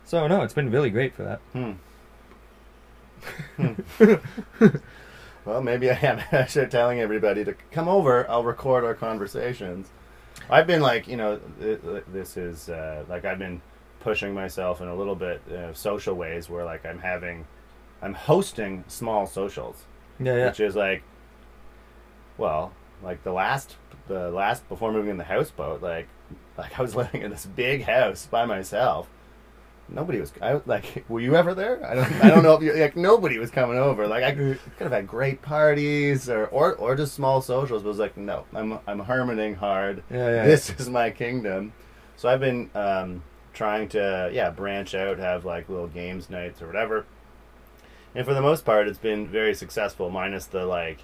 So no, it's been really great for that. Hmm. Hmm. well, maybe I am. I should telling everybody to come over. I'll record our conversations. I've been like, you know, th- th- this is uh, like I've been pushing myself in a little bit uh, social ways where like I'm having, I'm hosting small socials, Yeah, yeah. which is like, well, like the last, the last before moving in the houseboat, like, like I was living in this big house by myself nobody was. I like, were you ever there? I don't. I don't know if you like. Nobody was coming over. Like I could have had great parties or or or just small socials. But it was like, no, I'm I'm harmoning hard. Yeah, yeah. This is my kingdom. So I've been um, trying to yeah branch out, have like little games nights or whatever. And for the most part, it's been very successful, minus the like.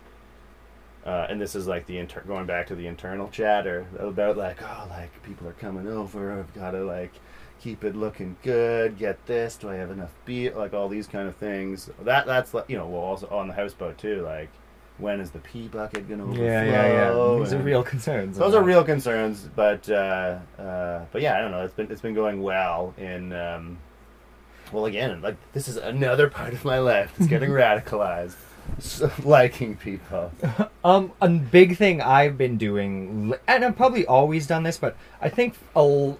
Uh, and this is like the inter- going back to the internal chatter about like oh like people are coming over I've got to like keep it looking good get this do I have enough beer like all these kind of things that that's like you know well also on the houseboat too like when is the pee bucket gonna overflow Yeah, yeah, yeah. These are real concerns. those are real concerns, but uh, uh, but yeah, I don't know. It's been it's been going well in um, well again like this is another part of my life. It's getting radicalized, So, liking people. Um, a big thing I've been doing, and I've probably always done this, but I think a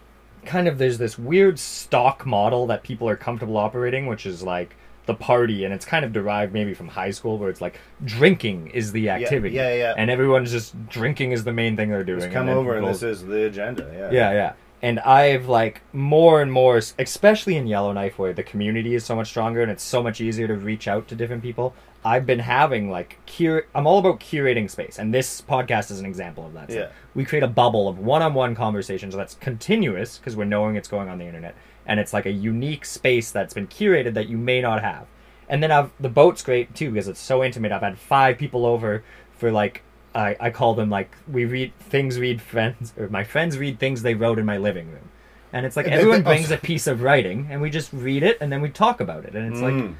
kind of there's this weird stock model that people are comfortable operating, which is like the party, and it's kind of derived maybe from high school, where it's like drinking is the activity, yeah, yeah. yeah. and everyone's just drinking is the main thing they're doing. Just come then over and this is the agenda. Yeah, yeah, yeah. And I've like more and more, especially in Yellowknife, where the community is so much stronger and it's so much easier to reach out to different people. I've been having like cur. I'm all about curating space, and this podcast is an example of that. So Yeah. we create a bubble of one-on-one conversations that's continuous because we're knowing it's going on the internet, and it's like a unique space that's been curated that you may not have. And then I've the boat's great too because it's so intimate. I've had five people over for like I, I call them like we read things read friends or my friends read things they wrote in my living room. And it's like And everyone they- oh, brings a piece of writing and we just read it and then we talk about it. And it's like Mm.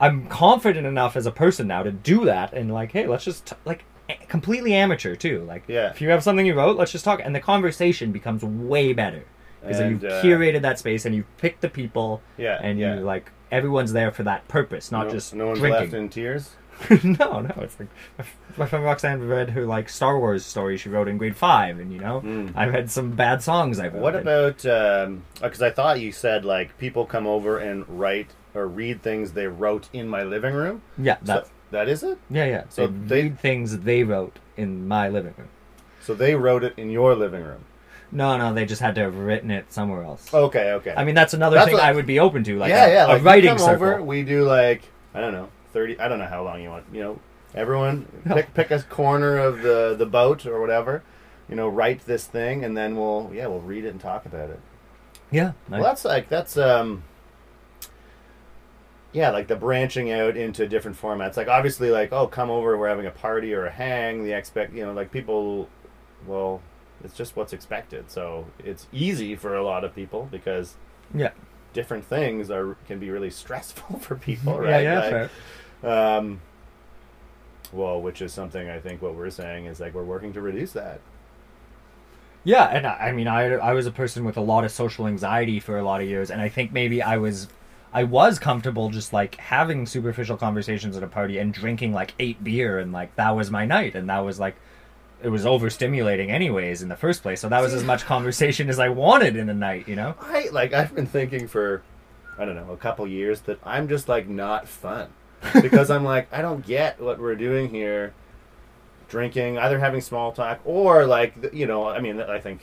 I'm confident enough as a person now to do that and like, hey, let's just t- like a- completely amateur too. Like, Yeah. if you have something you wrote, let's just talk, and the conversation becomes way better because you've uh, curated that space and you've picked the people, Yeah, and yeah. you like everyone's there for that purpose, not no, just no one's drinking. left in tears. no, no, it's like my friend Roxanne read her like Star Wars story she wrote in grade five, and you know, Mm. I've had some bad songs I've What written. about? Because I thought you said like people come over and write or read things they wrote in my living room. Yeah, So, that's it. yeah, yeah. so they- read things they wrote in my living room. So they wrote it in your living room. No, no, they just had to have written it somewhere else. Okay, okay. I mean, that's another That's thing what- I would be open to, like yeah, a, yeah. a Like you writing come circle. over, we do like I don't know, thirty. I don't know how long you want. You know, everyone pick pick a corner of the the boat or whatever. You know, write this thing, and then we'll yeah we'll read it and talk about it. Yeah, Well, that's like that's um. Yeah, like the branching out into different formats. Like obviously, like oh, come over, we're having a party or a hang. The expect, you know, like people, well, it's just what's expected. So it's easy for a lot of people because yeah, different things are can be really stressful for people, yeah, right? yeah. Like, fair. Um, well, which is something I think what we're saying is like we're working to reduce that. Yeah, and I, I mean, I I was a person with a lot of social anxiety for a lot of years, and I think maybe I was, I was comfortable just like having superficial conversations at a party and drinking like eight beer, and like that was my night, and that was like, it was overstimulating anyways in the first place. So that was as much conversation as I wanted in a night, you know. I like I've been thinking for I don't know a couple years that I'm just like not fun because I'm like I don't get what we're doing here, drinking either having small talk or like you know I mean I think.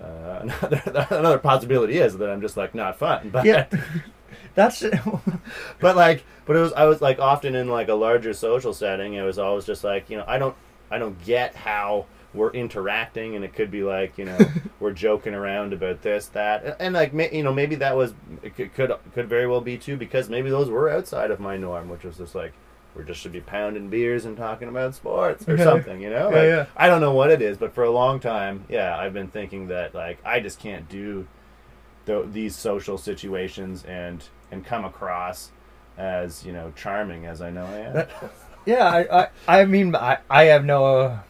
Uh, another, another possibility is that I'm just like not fun, but Yeah, that's but like but it was i was like often in like a larger social setting it was always just like you know i don't i don't get how we're interacting and it could be like you know we're joking around about this that and, like you know maybe that was it could, could very well be too because maybe those were outside of my norm which was just like we're just should be pounding beers and talking about sports or Yeah. something you know Yeah, Like, yeah. i don't know what it is but for a long time yeah i've been thinking that like i just can't do th- these social situations and and come across as you know charming as I know I am. yeah. I, I I mean, I I have no,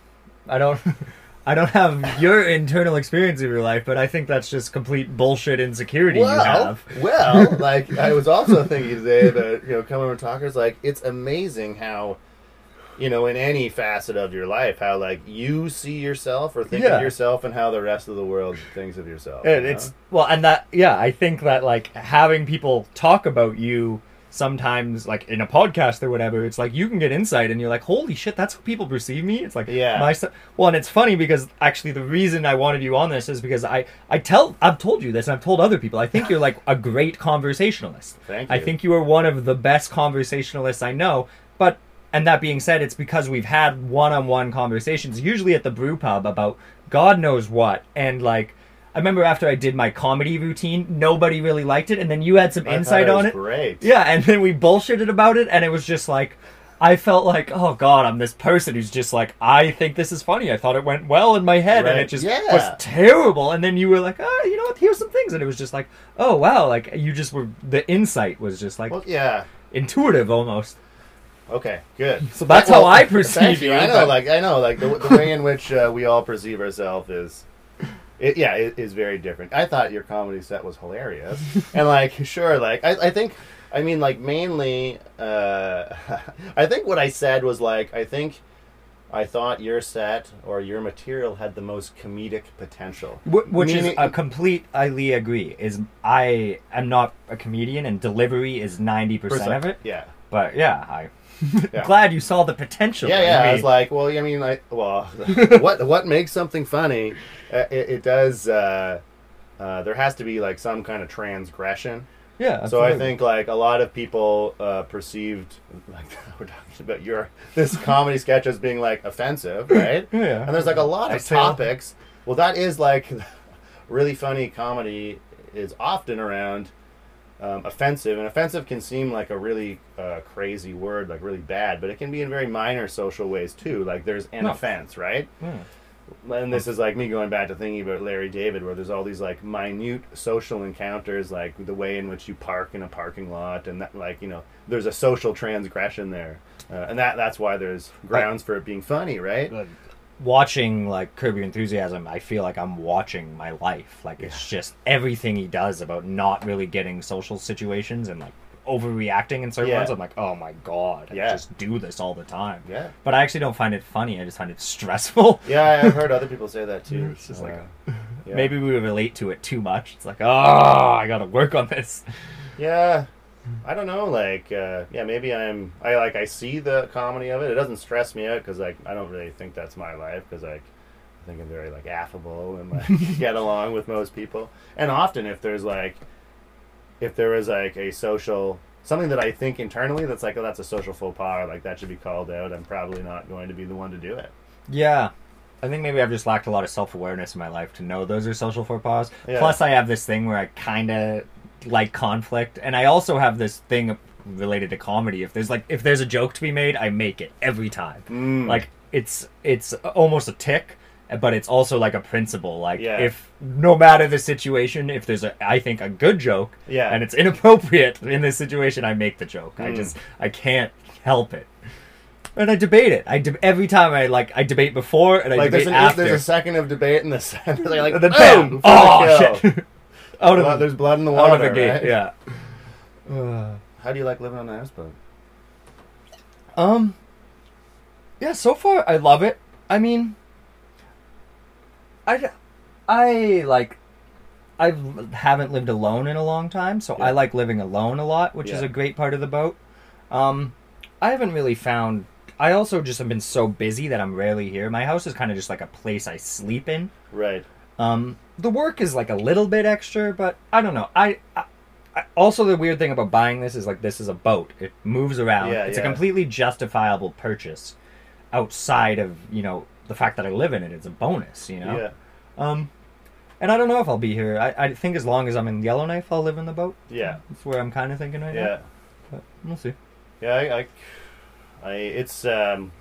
I don't. I don't have your internal experience of your life, but I think that's just complete bullshit insecurity you well, have. well, like I was also thinking today that you know coming over talkers like it's amazing how you know in any facet of your life how like you see yourself or think Yeah. of yourself and how the rest of the world thinks of yourself. And you it's well, and that yeah, I think that like having people talk about you sometimes like in a podcast or whatever, it's like you can get insight and you're like, holy shit, that's how people perceive me. It's like Yeah. my well, and it's funny because actually the reason I wanted you on this is because I I tell I've told you this and I've told other people I think you're like a great conversationalist. Thank you. I think you are one of the best conversationalists I know, but. And that being said, it's because we've had one-on-one conversations, usually at the brew pub, about God knows what. And like, I remember after I did my comedy routine, nobody really liked it, and then you had some I insight it on was it. Great. Yeah, and then we bullshitted about it, and it was just like, I felt like, oh god, I'm this person who's just like, I think this is funny. I thought it went well in my head, and it just Yeah. was terrible. And then you were like, oh, you know what? Here's some things, and it was just like, oh wow, like you just were. The insight was just like Well, yeah. intuitive almost. Okay, good. So that's how I perceive you, I know, but- like I know, like the, the way in which uh, we all perceive ourselves is, it, yeah, it is very different. I thought your comedy set was hilarious, and like, sure, like I, I think, I mean, like mainly, uh, I think what I said was like, I think. I thought your set or your material had the most comedic potential. Wh- Which is a complete, I agree. Is I am not a comedian, and delivery is ninety percent of it. Yeah. But yeah, I Yeah. glad you saw the potential. Yeah, in yeah. I was like, well, I mean, like, well, what what makes something funny? Uh, it, it does. Uh, uh, there has to be like some kind of transgression. yeah. So I think like a lot of people uh, perceived like we're talking about your this comedy sketch as being like offensive, right? Yeah. And there's like a lot of topics. Well, that is like really funny comedy is often around um, offensive, and offensive can seem like a really uh, crazy word, like really bad, but it can be in very minor social ways too. Like there's an No. offense, right? Yeah. And this is like me going back to thinking about Larry David, where there's all these like minute social encounters, like the way in which you park in a parking lot, and that like you know, there's a social transgression there, uh, and that that's why there's grounds for it being funny, right? Like, watching like Curb Your Enthusiasm, I feel like I'm watching my life. Like it's just everything he does about not really getting social situations and like overreacting in certain Yeah. ones. I'm like, oh my god, Yeah. I just do this all the time. Yeah. But I actually don't find it funny. I just find it stressful. Yeah, I've heard other people say that too. It's just like Uh, yeah. Maybe we relate to it too much. It's like, oh, I gotta work on this. Yeah, I don't know. Like, uh, yeah, maybe I'm. I like. I see the comedy of it. It doesn't stress me out because like I don't really think that's my life because like I think I'm very like affable and like get along with most people. And often, if there's like, if there is like a social something that I think internally that's like, oh, that's a social faux pas, like that should be called out. I'm probably not going to be the one to do it. Yeah. I think maybe I've just lacked a lot of self awareness in my life to know those are social faux pas. Yeah. Plus, I have this thing where I kind of like conflict, and I also have this thing related to comedy. If there's like if there's a joke to be made, I make it every time. Mm. Like it's it's almost a tick, but it's also like a principle. Like Yeah. if no matter the situation, if there's a I think a good joke, Yeah. and it's inappropriate in this situation, I make the joke. I Mm. just I can't help it. And I debate it. I de- every time I like I debate before and I like debate there's, an, after. there's a second of debate in the center. They're like, and then boom, for the Oh shit! out of Blood- there's blood in the out water. of the gate. right? Yeah. Uh, How do you like living on the houseboat? Um. Yeah, so far I love it. I mean, I, I like, I haven't lived alone in a long time, so I like living alone a lot, which is a great part of the boat. Um, I haven't really found. I also just have been so busy that I'm rarely here. My house is kind of just like a place I sleep in. Right. Um, the work is like a little bit extra, but I don't know. I, I, I also the weird thing about buying this is like this is a boat. It moves around. Yeah, it's yeah. a completely justifiable purchase outside of you know the fact that I live in it. It's a bonus, you know. Yeah. Um, and I don't know if I'll be here. I, I think as long as I'm in Yellowknife, I'll live in the boat. Yeah. That's where I'm kind of thinking right now. Yeah. But we'll see. Yeah. I. I, I it's um,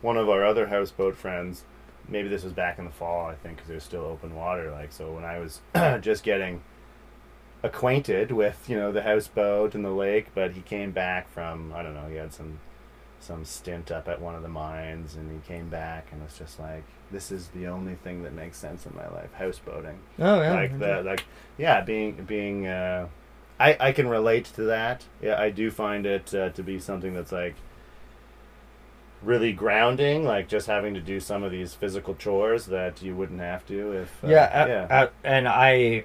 one of our other houseboat friends. Maybe this was back in the fall. I think because there's still open water. Like so, when I was just getting acquainted with you know the houseboat and the lake, but he came back from I don't know. He had some some stint up at one of the mines, and he came back and was just like, "This is the only thing that makes sense in my life: houseboating." Oh yeah. like the like yeah being being uh i i can relate to that yeah i do find it uh, to be something that's like really grounding like just having to do some of these physical chores that you wouldn't have to if uh, yeah, yeah and I,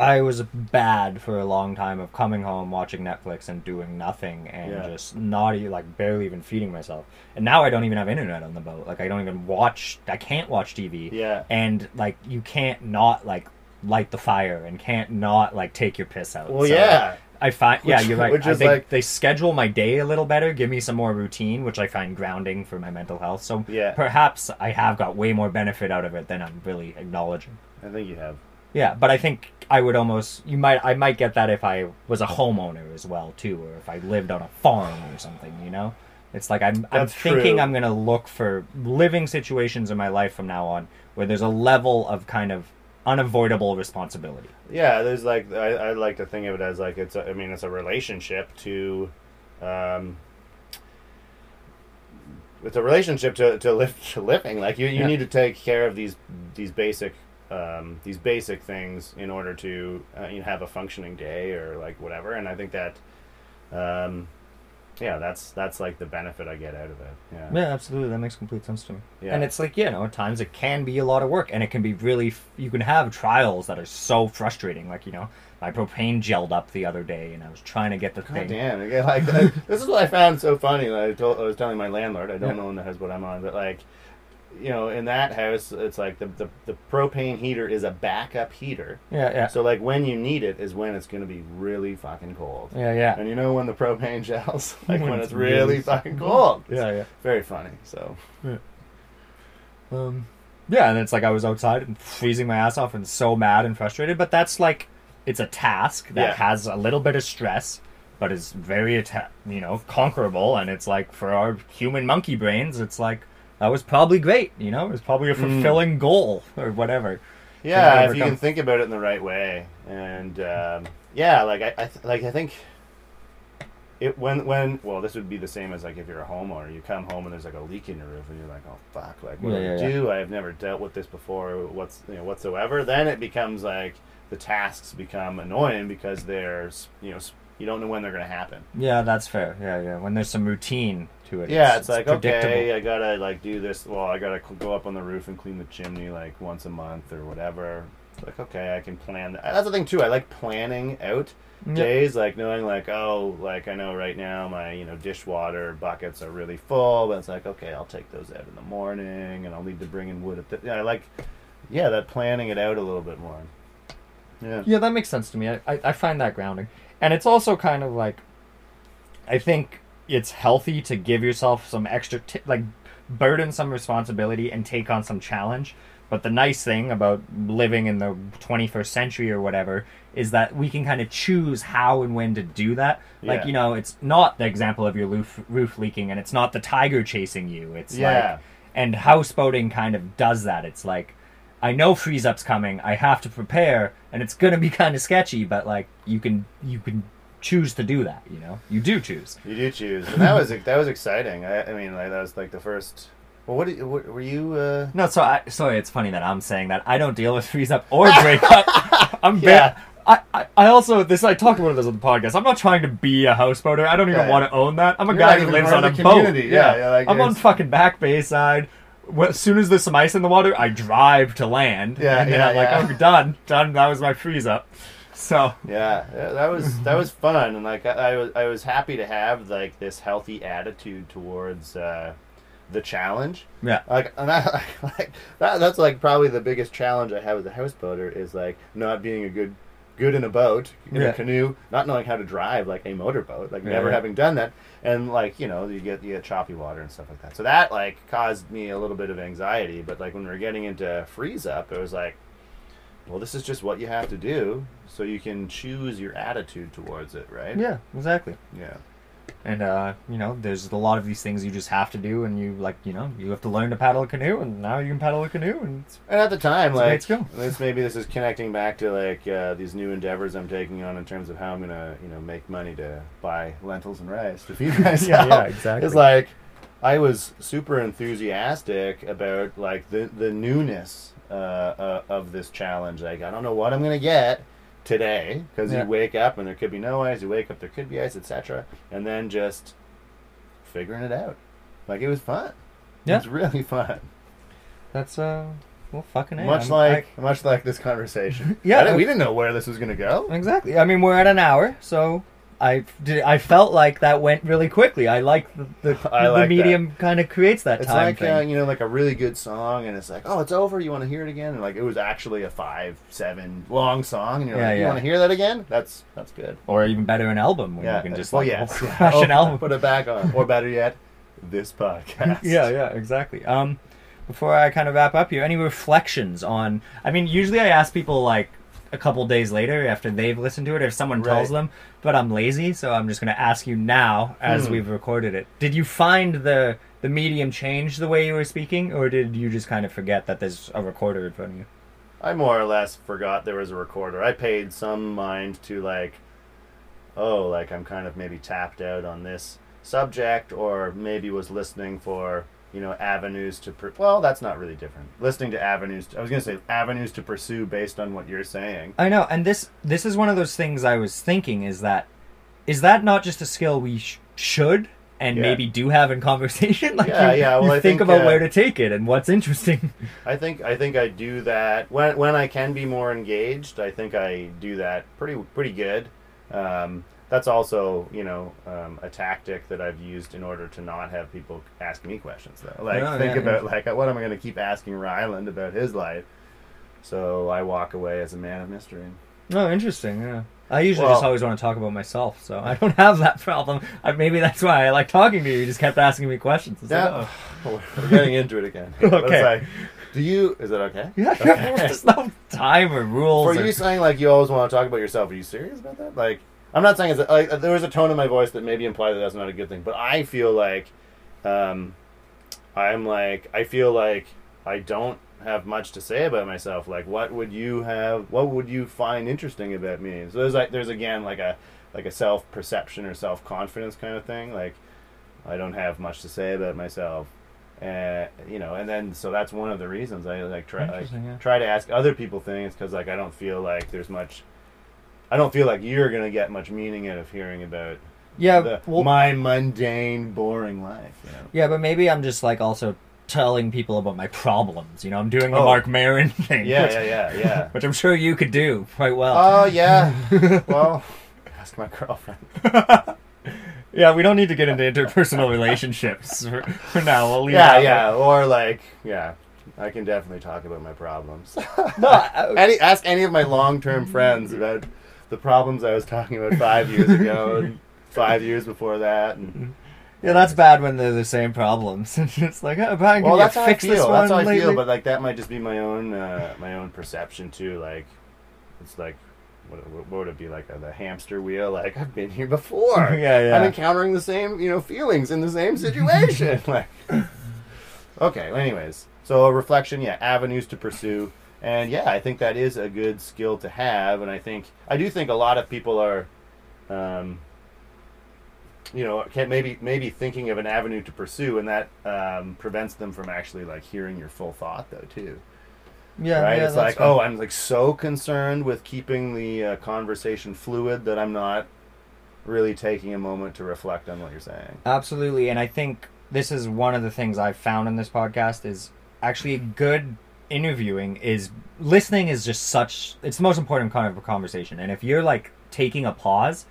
I was bad for a long time of coming home, watching Netflix, and doing nothing, and Yeah. just not e- like barely even feeding myself. And now I don't even have internet on the boat. Like I don't even watch. I can't watch TV. Yeah. And like you can't not like light the fire and can't not like take your piss out. Well, So, yeah. I find yeah, you're right. which I think like- they schedule my day a little better, give me some more routine, which I find grounding for my mental health. So Yeah. perhaps I have got way more benefit out of it than I'm really acknowledging. I think you have. Yeah, but I think I would almost you might I might get that if I was a homeowner as well too, or if I lived on a farm or something. You know, it's like I'm I'm That's thinking true. I'm gonna look for living situations in my life from now on where there's a level of kind of unavoidable responsibility. Yeah, there's like I, I like to think of it as like it's a, I mean it's a relationship to, um, it's a relationship to to, live, to living. Like you, you Yeah. need to take care of these these basic um, these basic things in order to uh, you know, have a functioning day or like whatever. And I think that, um, yeah, that's that's like the benefit I get out of it. Yeah. Yeah, absolutely. That makes complete sense to me. Yeah. And it's like, you know, at times it can be a lot of work and it can be really, f- you can have trials that are so frustrating. Like, you know, my propane gelled up the other day and I was trying to get the God thing. damn! Again, like this is what I found so funny. Like, I, told, I was telling my landlord, I don't Yeah. know in the house what I'm on, but like, you know, in that house, it's like the, the the propane heater is a backup heater. Yeah, yeah. So like when you need it is when it's going to be really fucking cold. yeah, yeah. And you know when the propane gels, like when, When it's it's really, really fucking cold. Yeah, yeah. Very funny. So Yeah. Um, yeah, and it's like I was outside and freezing my ass off and so mad and frustrated. But that's like, it's a task that Yeah. has a little bit of stress, but is very, you know, conquerable. And it's like for our human monkey brains, it's like that was probably great. You know, it was probably a fulfilling goal or whatever. Yeah, if you can think about it in the right way, and um, yeah, like I, I th- like I think it when when well, this would be the same as like if you're a homeowner, you come home and there's like a leak in your roof, and you're like, oh fuck, like what Yeah, do yeah, I do? I have never dealt with this before. What's you know whatsoever. Then it becomes like the tasks become annoying because there's you know you don't know when they're gonna happen. Yeah, that's fair. Yeah, yeah. When there's some routine to it. Yeah, it's, like predictable. okay, I gotta like do this. Well, I gotta go up on the roof and clean the chimney like once a month or whatever. It's like okay, I can plan. That. That's the thing too. I like planning out Yeah. days, like knowing like oh, like I know right now my you know dishwater buckets are really full, but it's like okay, I'll take those out in the morning, and I'll need to bring in wood. At the, yeah, I like yeah, that planning it out a little bit more. Yeah. Yeah, that makes sense to me. I, I, I find that grounding. And it's also kind of like, I think it's healthy to give yourself some extra, t- like, burden some responsibility and take on some challenge. But the nice thing about living in the 21st century or whatever is that we can kind of choose how and when to do that. Like, you know, it's not the example of your roof, roof leaking and it's not the tiger chasing you. It's Yeah. like, and houseboating kind of does that. It's like, I know freeze up's coming. I have to prepare, and it's gonna be kind of sketchy. But like, you can you can choose to do that. You know, you do choose. You do choose, and that was that was exciting. I, I mean, like that was like the first. Well, what, you, what were you? Uh, No, so I sorry. It's funny that I'm saying that I don't deal with freeze up or break up. I'm Yeah. yeah. I, I, I also this I talked about this on the podcast. I'm not trying to be a houseboater. I don't even Yeah, yeah. want to own that. I'm a You're guy who lives on a boat. community. Yeah, yeah, like I'm on fucking Back Bay side. Well, As soon as there's some ice in the water, I drive to land. Yeah, and then yeah, I'm like, yeah. okay, done, done. That was my freeze up. So yeah, yeah, that was that was fun, and like I, I was I was happy to have like this healthy attitude towards uh, the challenge. yeah, Like, and I, like that, that's like probably the biggest challenge I have as a houseboater is like not being a good good in a boat in Yeah. a canoe, not knowing how to drive like a motorboat, like Yeah, never yeah. having done that, and like you know you get you get choppy water and stuff like that. So that like caused me a little bit of anxiety. But like when we are getting into freeze up, it was like, well, this is just what you have to do, so you can choose your attitude towards it, right? yeah, exactly. Yeah. And uh, you know, there's a lot of these things you just have to do, and you like, you know, you have to learn to paddle a canoe, and now you can paddle a canoe, and it's, And at the time, It's like skill. this, maybe this is connecting back to like uh, these new endeavors I'm taking on in terms of how I'm gonna, you know, make money to buy lentils and rice to feed myself. Yeah, yeah, exactly. It's like I was super enthusiastic about like the the newness uh, uh, of this challenge. Like I don't know what I'm gonna get today because Yeah. you wake up and there could be no ice. You wake up, there could be ice, etc. And then just figuring it out. Like it was fun. Yeah. It was really fun. that's uh, Well, fucking A, much I'm- like much like this conversation. Yeah. Didn't- we didn't know where this was gonna go. Exactly. I mean, we're at an hour, so I did. I felt like that went really quickly. I like the the, I the medium kind of creates that It's time like thing. uh, you know, like a really good song, and it's like, oh, it's over. You want to hear it again? And like, it was actually a five, seven long song, and you're Yeah, like, you yeah. want to hear that again? That's that's good. or even better, an album when yeah, you can just well, like yes, crush Oh, an album. put it back on, or better yet, this podcast. yeah, yeah, exactly. Um, before I kind of wrap up here, any reflections on? I mean, usually I ask people like a couple days later after they've listened to it, if someone tells them. But I'm lazy, so I'm just going to ask you now as Hmm. we've recorded it. Did you find the the medium change the way you were speaking, or did you just kind of forget that there's a recorder in front of you? I more or less forgot there was a recorder. I paid some mind to like, oh, like I'm kind of maybe tapped out on this subject, or maybe was listening for you know avenues to. Per- well, that's not really different. Listening to avenues. I was gonna say avenues to pursue based on what you're saying. I know, and this this is one of those things I was thinking is that is that not just a skill we sh- should and Yeah. maybe do have in conversation? Like Yeah, you, yeah, well, you I think, think, about uh, where to take it and what's interesting. I think I think I do that when when I can be more engaged. I think I do that pretty pretty good. Um, that's also you know um, a tactic that I've used in order to not have people ask me questions though. Like Oh, think yeah, about like what am I going to keep asking Ryland about his life? So I walk away as a man of mystery. Oh, interesting. Yeah. I usually Well- just always want to talk about myself, so I don't have that problem. I, maybe that's why I like talking to you. You just kept asking me questions. It's like, Yeah, we're getting into it again. Okay. Like, do you? Is it okay? oh. Yeah, Okay. there's no time or rules. For or- you saying like you always want to talk about yourself, are you serious about that? Like, I'm not saying it's like there was a tone in my voice that maybe implied that that's not a good thing, but I feel like, um, I'm like I feel like I don't have much to say about myself. Like, what would you have? What would you find interesting about me? So there's like there's again like a like a self perception or self confidence kind of thing. Like, I don't have much to say about myself. Uh, you know, and then so that's one of the reasons I like try like, yeah. try to ask other people things because like I don't feel like there's much. I don't feel like you're gonna get much meaning out of hearing about yeah, the, well, my mundane, boring life. You know? yeah, but maybe I'm just like also telling people about my problems. You know, I'm doing the Oh. Marc Maron thing. Yeah, which, yeah, yeah, yeah. Which I'm sure you could do quite well. Oh yeah. well, ask my girlfriend. yeah, we don't need to get into interpersonal relationships for, for now. We'll leave Yeah, that yeah, or like, yeah. I can definitely talk about my problems. No, I- any, ask any of my long-term friends about the problems I was talking about five years ago and five years before that. And Yeah, that's bad when they're the same problems. it's like, oh, Brian, can well, that's how I feel. one That's how I feel. But like that might just be my own uh, my own perception too. Like it's like what, what would it be like uh, the hamster wheel? Like I've been here before. Yeah, yeah. I'm encountering the same you know feelings in the same situation. like okay. Anyways, so a reflection. Yeah, avenues to pursue. And yeah, I think that is a good skill to have. And I think I do think a lot of people are. Um, you know, can maybe maybe thinking of an avenue to pursue, and that um, prevents them from actually like hearing your full thought, though, too. yeah, right? yeah, it's like, fine. oh, I'm like so concerned with keeping the uh, conversation fluid that I'm not really taking a moment to reflect on what you're saying. Absolutely, and I think this is one of the things I've found in this podcast is actually a good interviewing is listening is just such it's the most important kind of a conversation. And if you're like taking a pause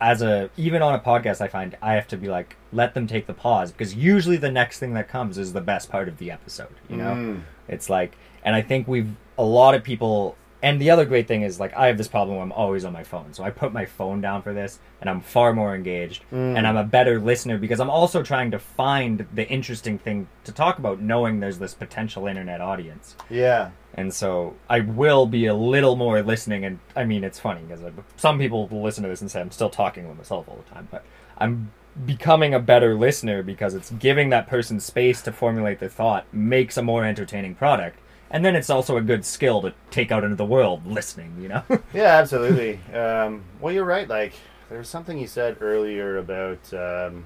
as a even on a podcast I find I have to be like let them take the pause because usually the next thing that comes is the best part of the episode, you know? Mm. It's like, and I think we've a lot of people. And the other great thing is like I have this problem where I'm always on my phone, so I put my phone down for this, and I'm far more engaged, Mm. and I'm a better listener because I'm also trying to find the interesting thing to talk about, knowing there's this potential internet audience, Yeah. and so I will be a little more listening. And I mean, it's funny because some people will listen to this and say I'm still talking with myself all the time, but I'm becoming a better listener because it's giving that person space to formulate their thought makes a more entertaining product. And then it's also a good skill to take out into the world listening, you know? Yeah, absolutely. um, well, you're right. Like, there was something you said earlier about. Um,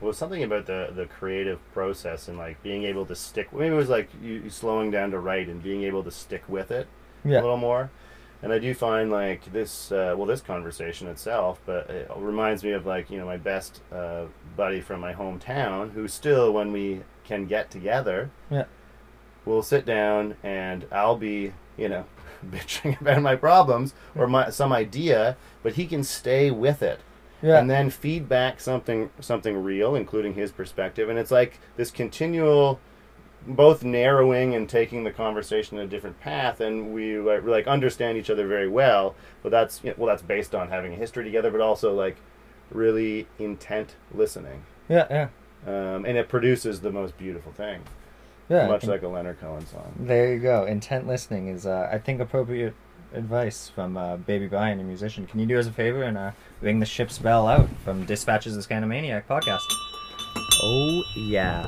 well, something about the the creative process and like being able to stick. Maybe it was like you, you slowing down to write and being able to stick with it a little more. And I do find like this, uh, well, this conversation itself, but it reminds me of like you know my best uh, buddy from my hometown, who still, when we can get together, Yeah. We'll sit down and I'll be, you know, bitching about my problems or my some idea, but he can stay with it Yeah. and then feed back something something real, including his perspective. And it's like this continual, both narrowing and taking the conversation in a different path. And we like, like understand each other very well. But that's you know, well, that's based on having a history together, but also like really intent listening. yeah, yeah, Um, and it produces the most beautiful thing, yeah. Much like a Leonard Cohen song. There you go. Intent listening is, uh, I think, appropriate advice from uh, Baby Brian, a musician. Can you do us a favor and uh, ring the ship's bell out from Dispatches of Scandamaniac podcast? Oh, yeah.